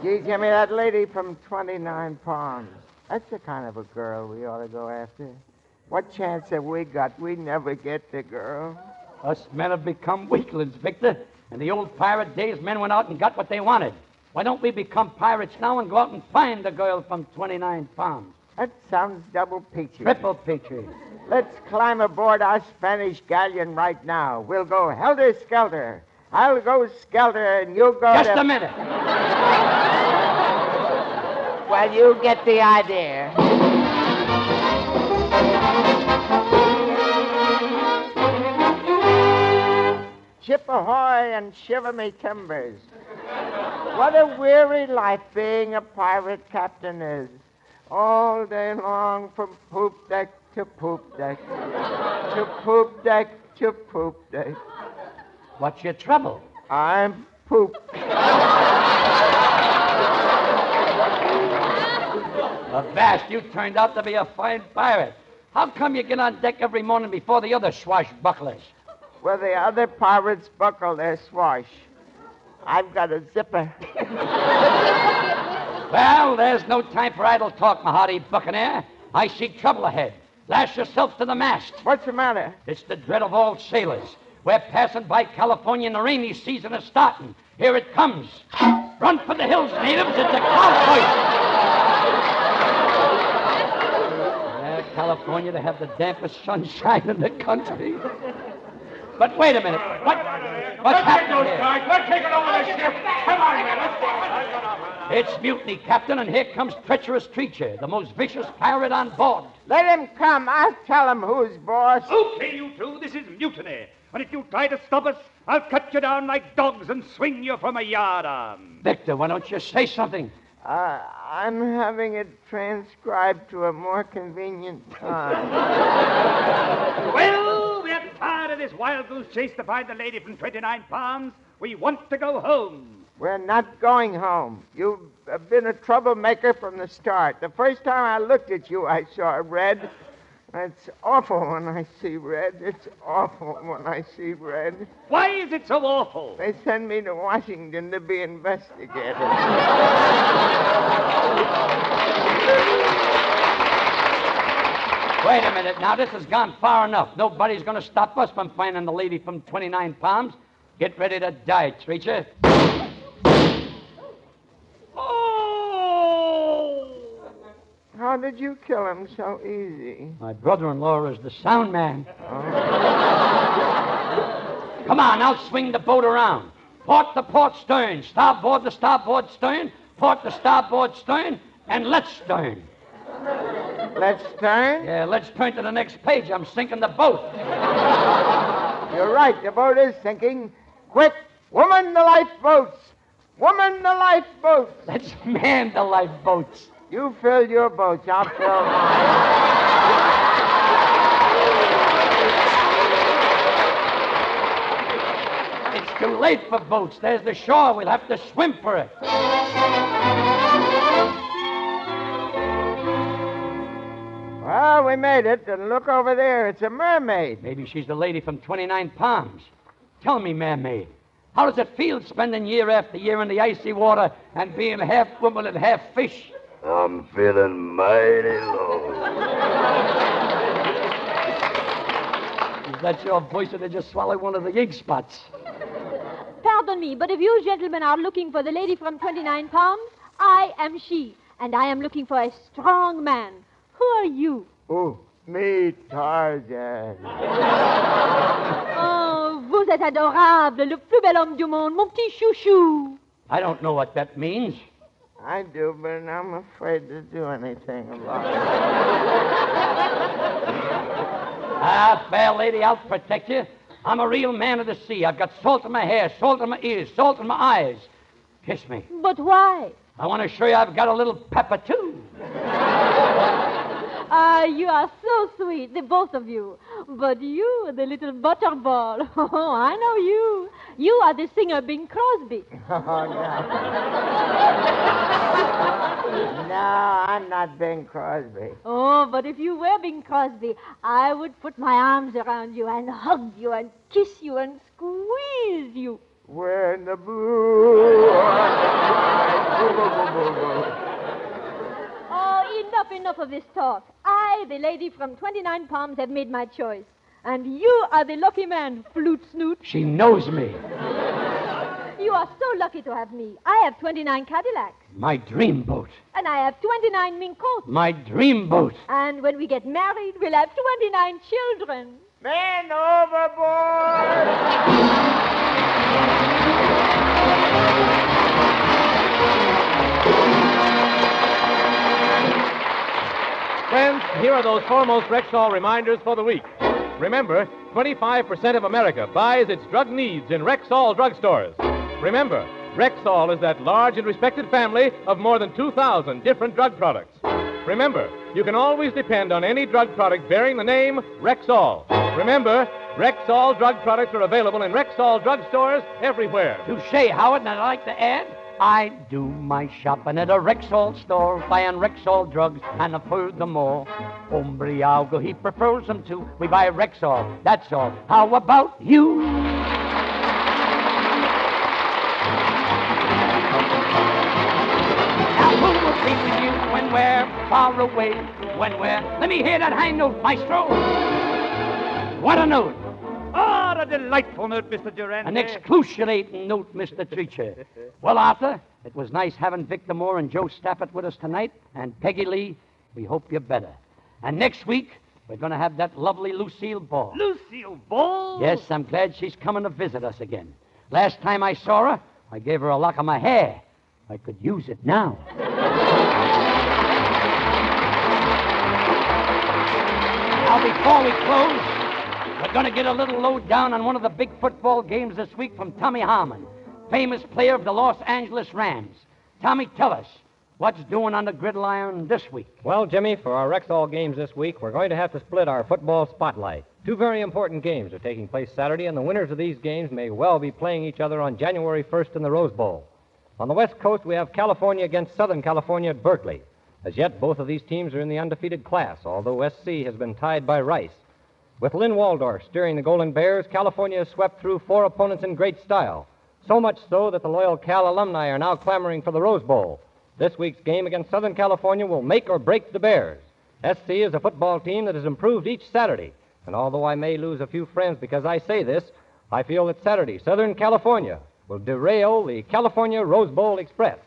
Give me that lady from 29 Palms. That's the kind of a girl we ought to go after. What chance have we got? We never get the girl. Us men have become weaklings, Victor. In the old pirate days, men went out and got what they wanted. Why don't we become pirates now and go out and find a girl from 29 Palms? That sounds double peachy. Triple peachy. Let's climb aboard our Spanish galleon right now. We'll go helter skelter. I'll go skelter and you'll go. Just to- a minute. Well, you get the idea. Ship ahoy and shiver me timbers. What a weary life being a pirate captain is. All day long from poop deck to poop deck, to poop deck to poop deck. What's your trouble? I'm poop. Avast, you turned out to be a fine pirate. How come you get on deck every morning before the other swashbucklers? Where the other pirates buckle their swash. I've got a zipper. Well, there's no time for idle talk, my hearty buccaneer. I see trouble ahead. Lash yourself to the mast. What's the matter? It's the dread of all sailors. We're passing by California and the rainy season is starting. Here it comes. Run for the hills, natives. It's a cowboy. Yeah, California to have the dampest sunshine in the country. But wait a minute. What? What's Let's get happening those here? guys. We're taking over the ship. Come on, man. Let's go. It's mutiny, Captain, and here comes treacherous Treacher, the most vicious pirate on board. Let him come. I'll tell him who's boss. Okay, you two, this is mutiny. And if you try to stop us, I'll cut you down like dogs and swing you from a yardarm. Victor, why don't you say something? Uh, I'm having it transcribed to a more convenient time. *laughs* Well, we're tired of this wild goose chase to find the lady from 29 Palms. We want to go home. We're not going home. You've been a troublemaker from the start. The first time I looked at you, I saw red. It's awful when I see red. It's awful when I see red. Why is it so awful? They send me to Washington to be investigated. Wait a minute. Now, this has gone far enough. Nobody's going to stop us from finding the lady from 29 Palms. Get ready to die, Treacher. How did you kill him so easy? My brother-in-law is the sound man. Oh. Come on, I'll swing the boat around. Port the port stern, starboard the starboard stern, port the starboard stern, and let's stern. Let's turn? Yeah, let's turn to the next page. I'm sinking the boat. You're right. The boat is sinking. Quick, woman the lifeboats. Woman the lifeboats. Let's *laughs* man the lifeboats. You fill your boats. I'll fill mine. It's too late for boats. There's the shore. We'll have to swim for it. Well, we made it, and look over there. It's a mermaid. Maybe she's the lady from 29 Palms. Tell me, mermaid, how does it feel spending year after year in the icy water and being half woman and half fish? I'm feeling mighty low. Is that your voice or did you swallow one of the ink spots? Pardon me, but if you gentlemen are looking for the lady from 29 Palms, I am she, and I am looking for a strong man. Who are you? Oh, me, Tarzan. Oh, vous êtes adorable, le plus bel homme du monde, mon petit chouchou. I don't know what that means. I do, but I'm afraid to do anything about it. *laughs* Ah, fair lady, I'll protect you. I'm a real man of the sea. I've got salt in my hair, salt in my ears, salt in my eyes. Kiss me. But why? I want to show you I've got a little pepper, too. Ah, you are so sweet, the both of you. But you, the little butterball, *laughs* oh, I know you. You are the singer Bing Crosby. *laughs* Oh, no. *laughs* no, I'm not Bing Crosby. Oh, but if you were Bing Crosby, I would put my arms around you and hug you and kiss you and squeeze you. When the blue. Oh, enough, enough of this talk. I, the lady from 29 Palms, have made my choice. And you are the lucky man, Flute Snoot. She knows me. You are so lucky to have me. I have 29 Cadillacs. My dream boat. And I have 29 mink coats. My dream boat. And when we get married, we'll have 29 children. Man overboard! *laughs* Friends, here are those foremost Rexall reminders for the week. Remember, 25% of America buys its drug needs in Rexall drugstores. Remember, Rexall is that large and respected family of more than 2,000 different drug products. Remember, you can always depend on any drug product bearing the name Rexall. Remember, Rexall drug products are available in Rexall drugstores everywhere. Touche, Howard, and I'd like to add, I do my shopping at a Rexall store, buying Rexall drugs, and a furthermore, Umbriago, he prefers them too. We buy Rexall, that's all. How about you? Now who will be with you when we're far away? When we're... Let me hear that high note, maestro. What a note. Ah, a delightful note, Mr. Durante. An excruciating note, Mr. Treacher. Well, Arthur, it was nice having Victor Moore and Jo Stafford with us tonight. And Peggy Lee, we hope you're better. And next week, We're going to have that lovely Lucille Ball. Lucille Ball? Yes, I'm glad she's coming to visit us again. Last time I saw her, I gave her a lock of my hair. I could use it now. now, before we close, we're going to get a little low down on one of the big football games this week from Tommy Harmon, famous player of the Los Angeles Rams. Tommy, tell us, what's doing on the gridiron this week? Well, Jimmy, for our Rexall games this week, we're going to have to split our football spotlight. Two very important games are taking place Saturday, and the winners of these games may well be playing each other on January 1st in the Rose Bowl. On the West Coast, we have California against Southern California at Berkeley. As yet, both of these teams are in the undefeated class, although SC has been tied by Rice. With Lynn Waldorf steering the Golden Bears, California swept through four opponents in great style. So much so that the loyal Cal alumni are now clamoring for the Rose Bowl. This week's game against Southern California will make or break the Bears. SC is a football team that has improved each Saturday. And although I may lose a few friends because I say this, I feel that Saturday, Southern California will derail the California Rose Bowl Express.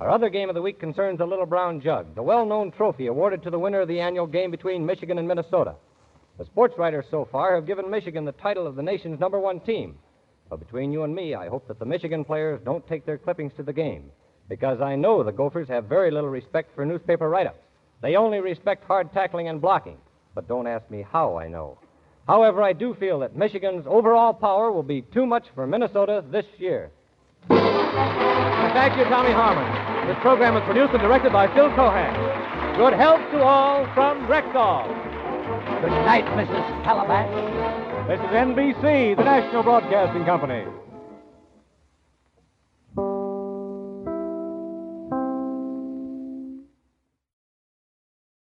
Our other game of the week concerns the Little Brown Jug, the well known trophy awarded to the winner of the annual game between Michigan and Minnesota. The sports writers so far have given Michigan the title of the nation's number one team. But between you and me, I hope that the Michigan players don't take their clippings to the game, because I know the Gophers have very little respect for newspaper write ups. They only respect hard tackling and blocking. But don't ask me how I know. However, I do feel that Michigan's overall power will be too much for Minnesota this year. Thank you, Tommy Harmon. This program is produced and directed by Phil Cohan. Good health to all from Rexall. Good night, Mrs. Calabash. This is NBC, the National Broadcasting Company.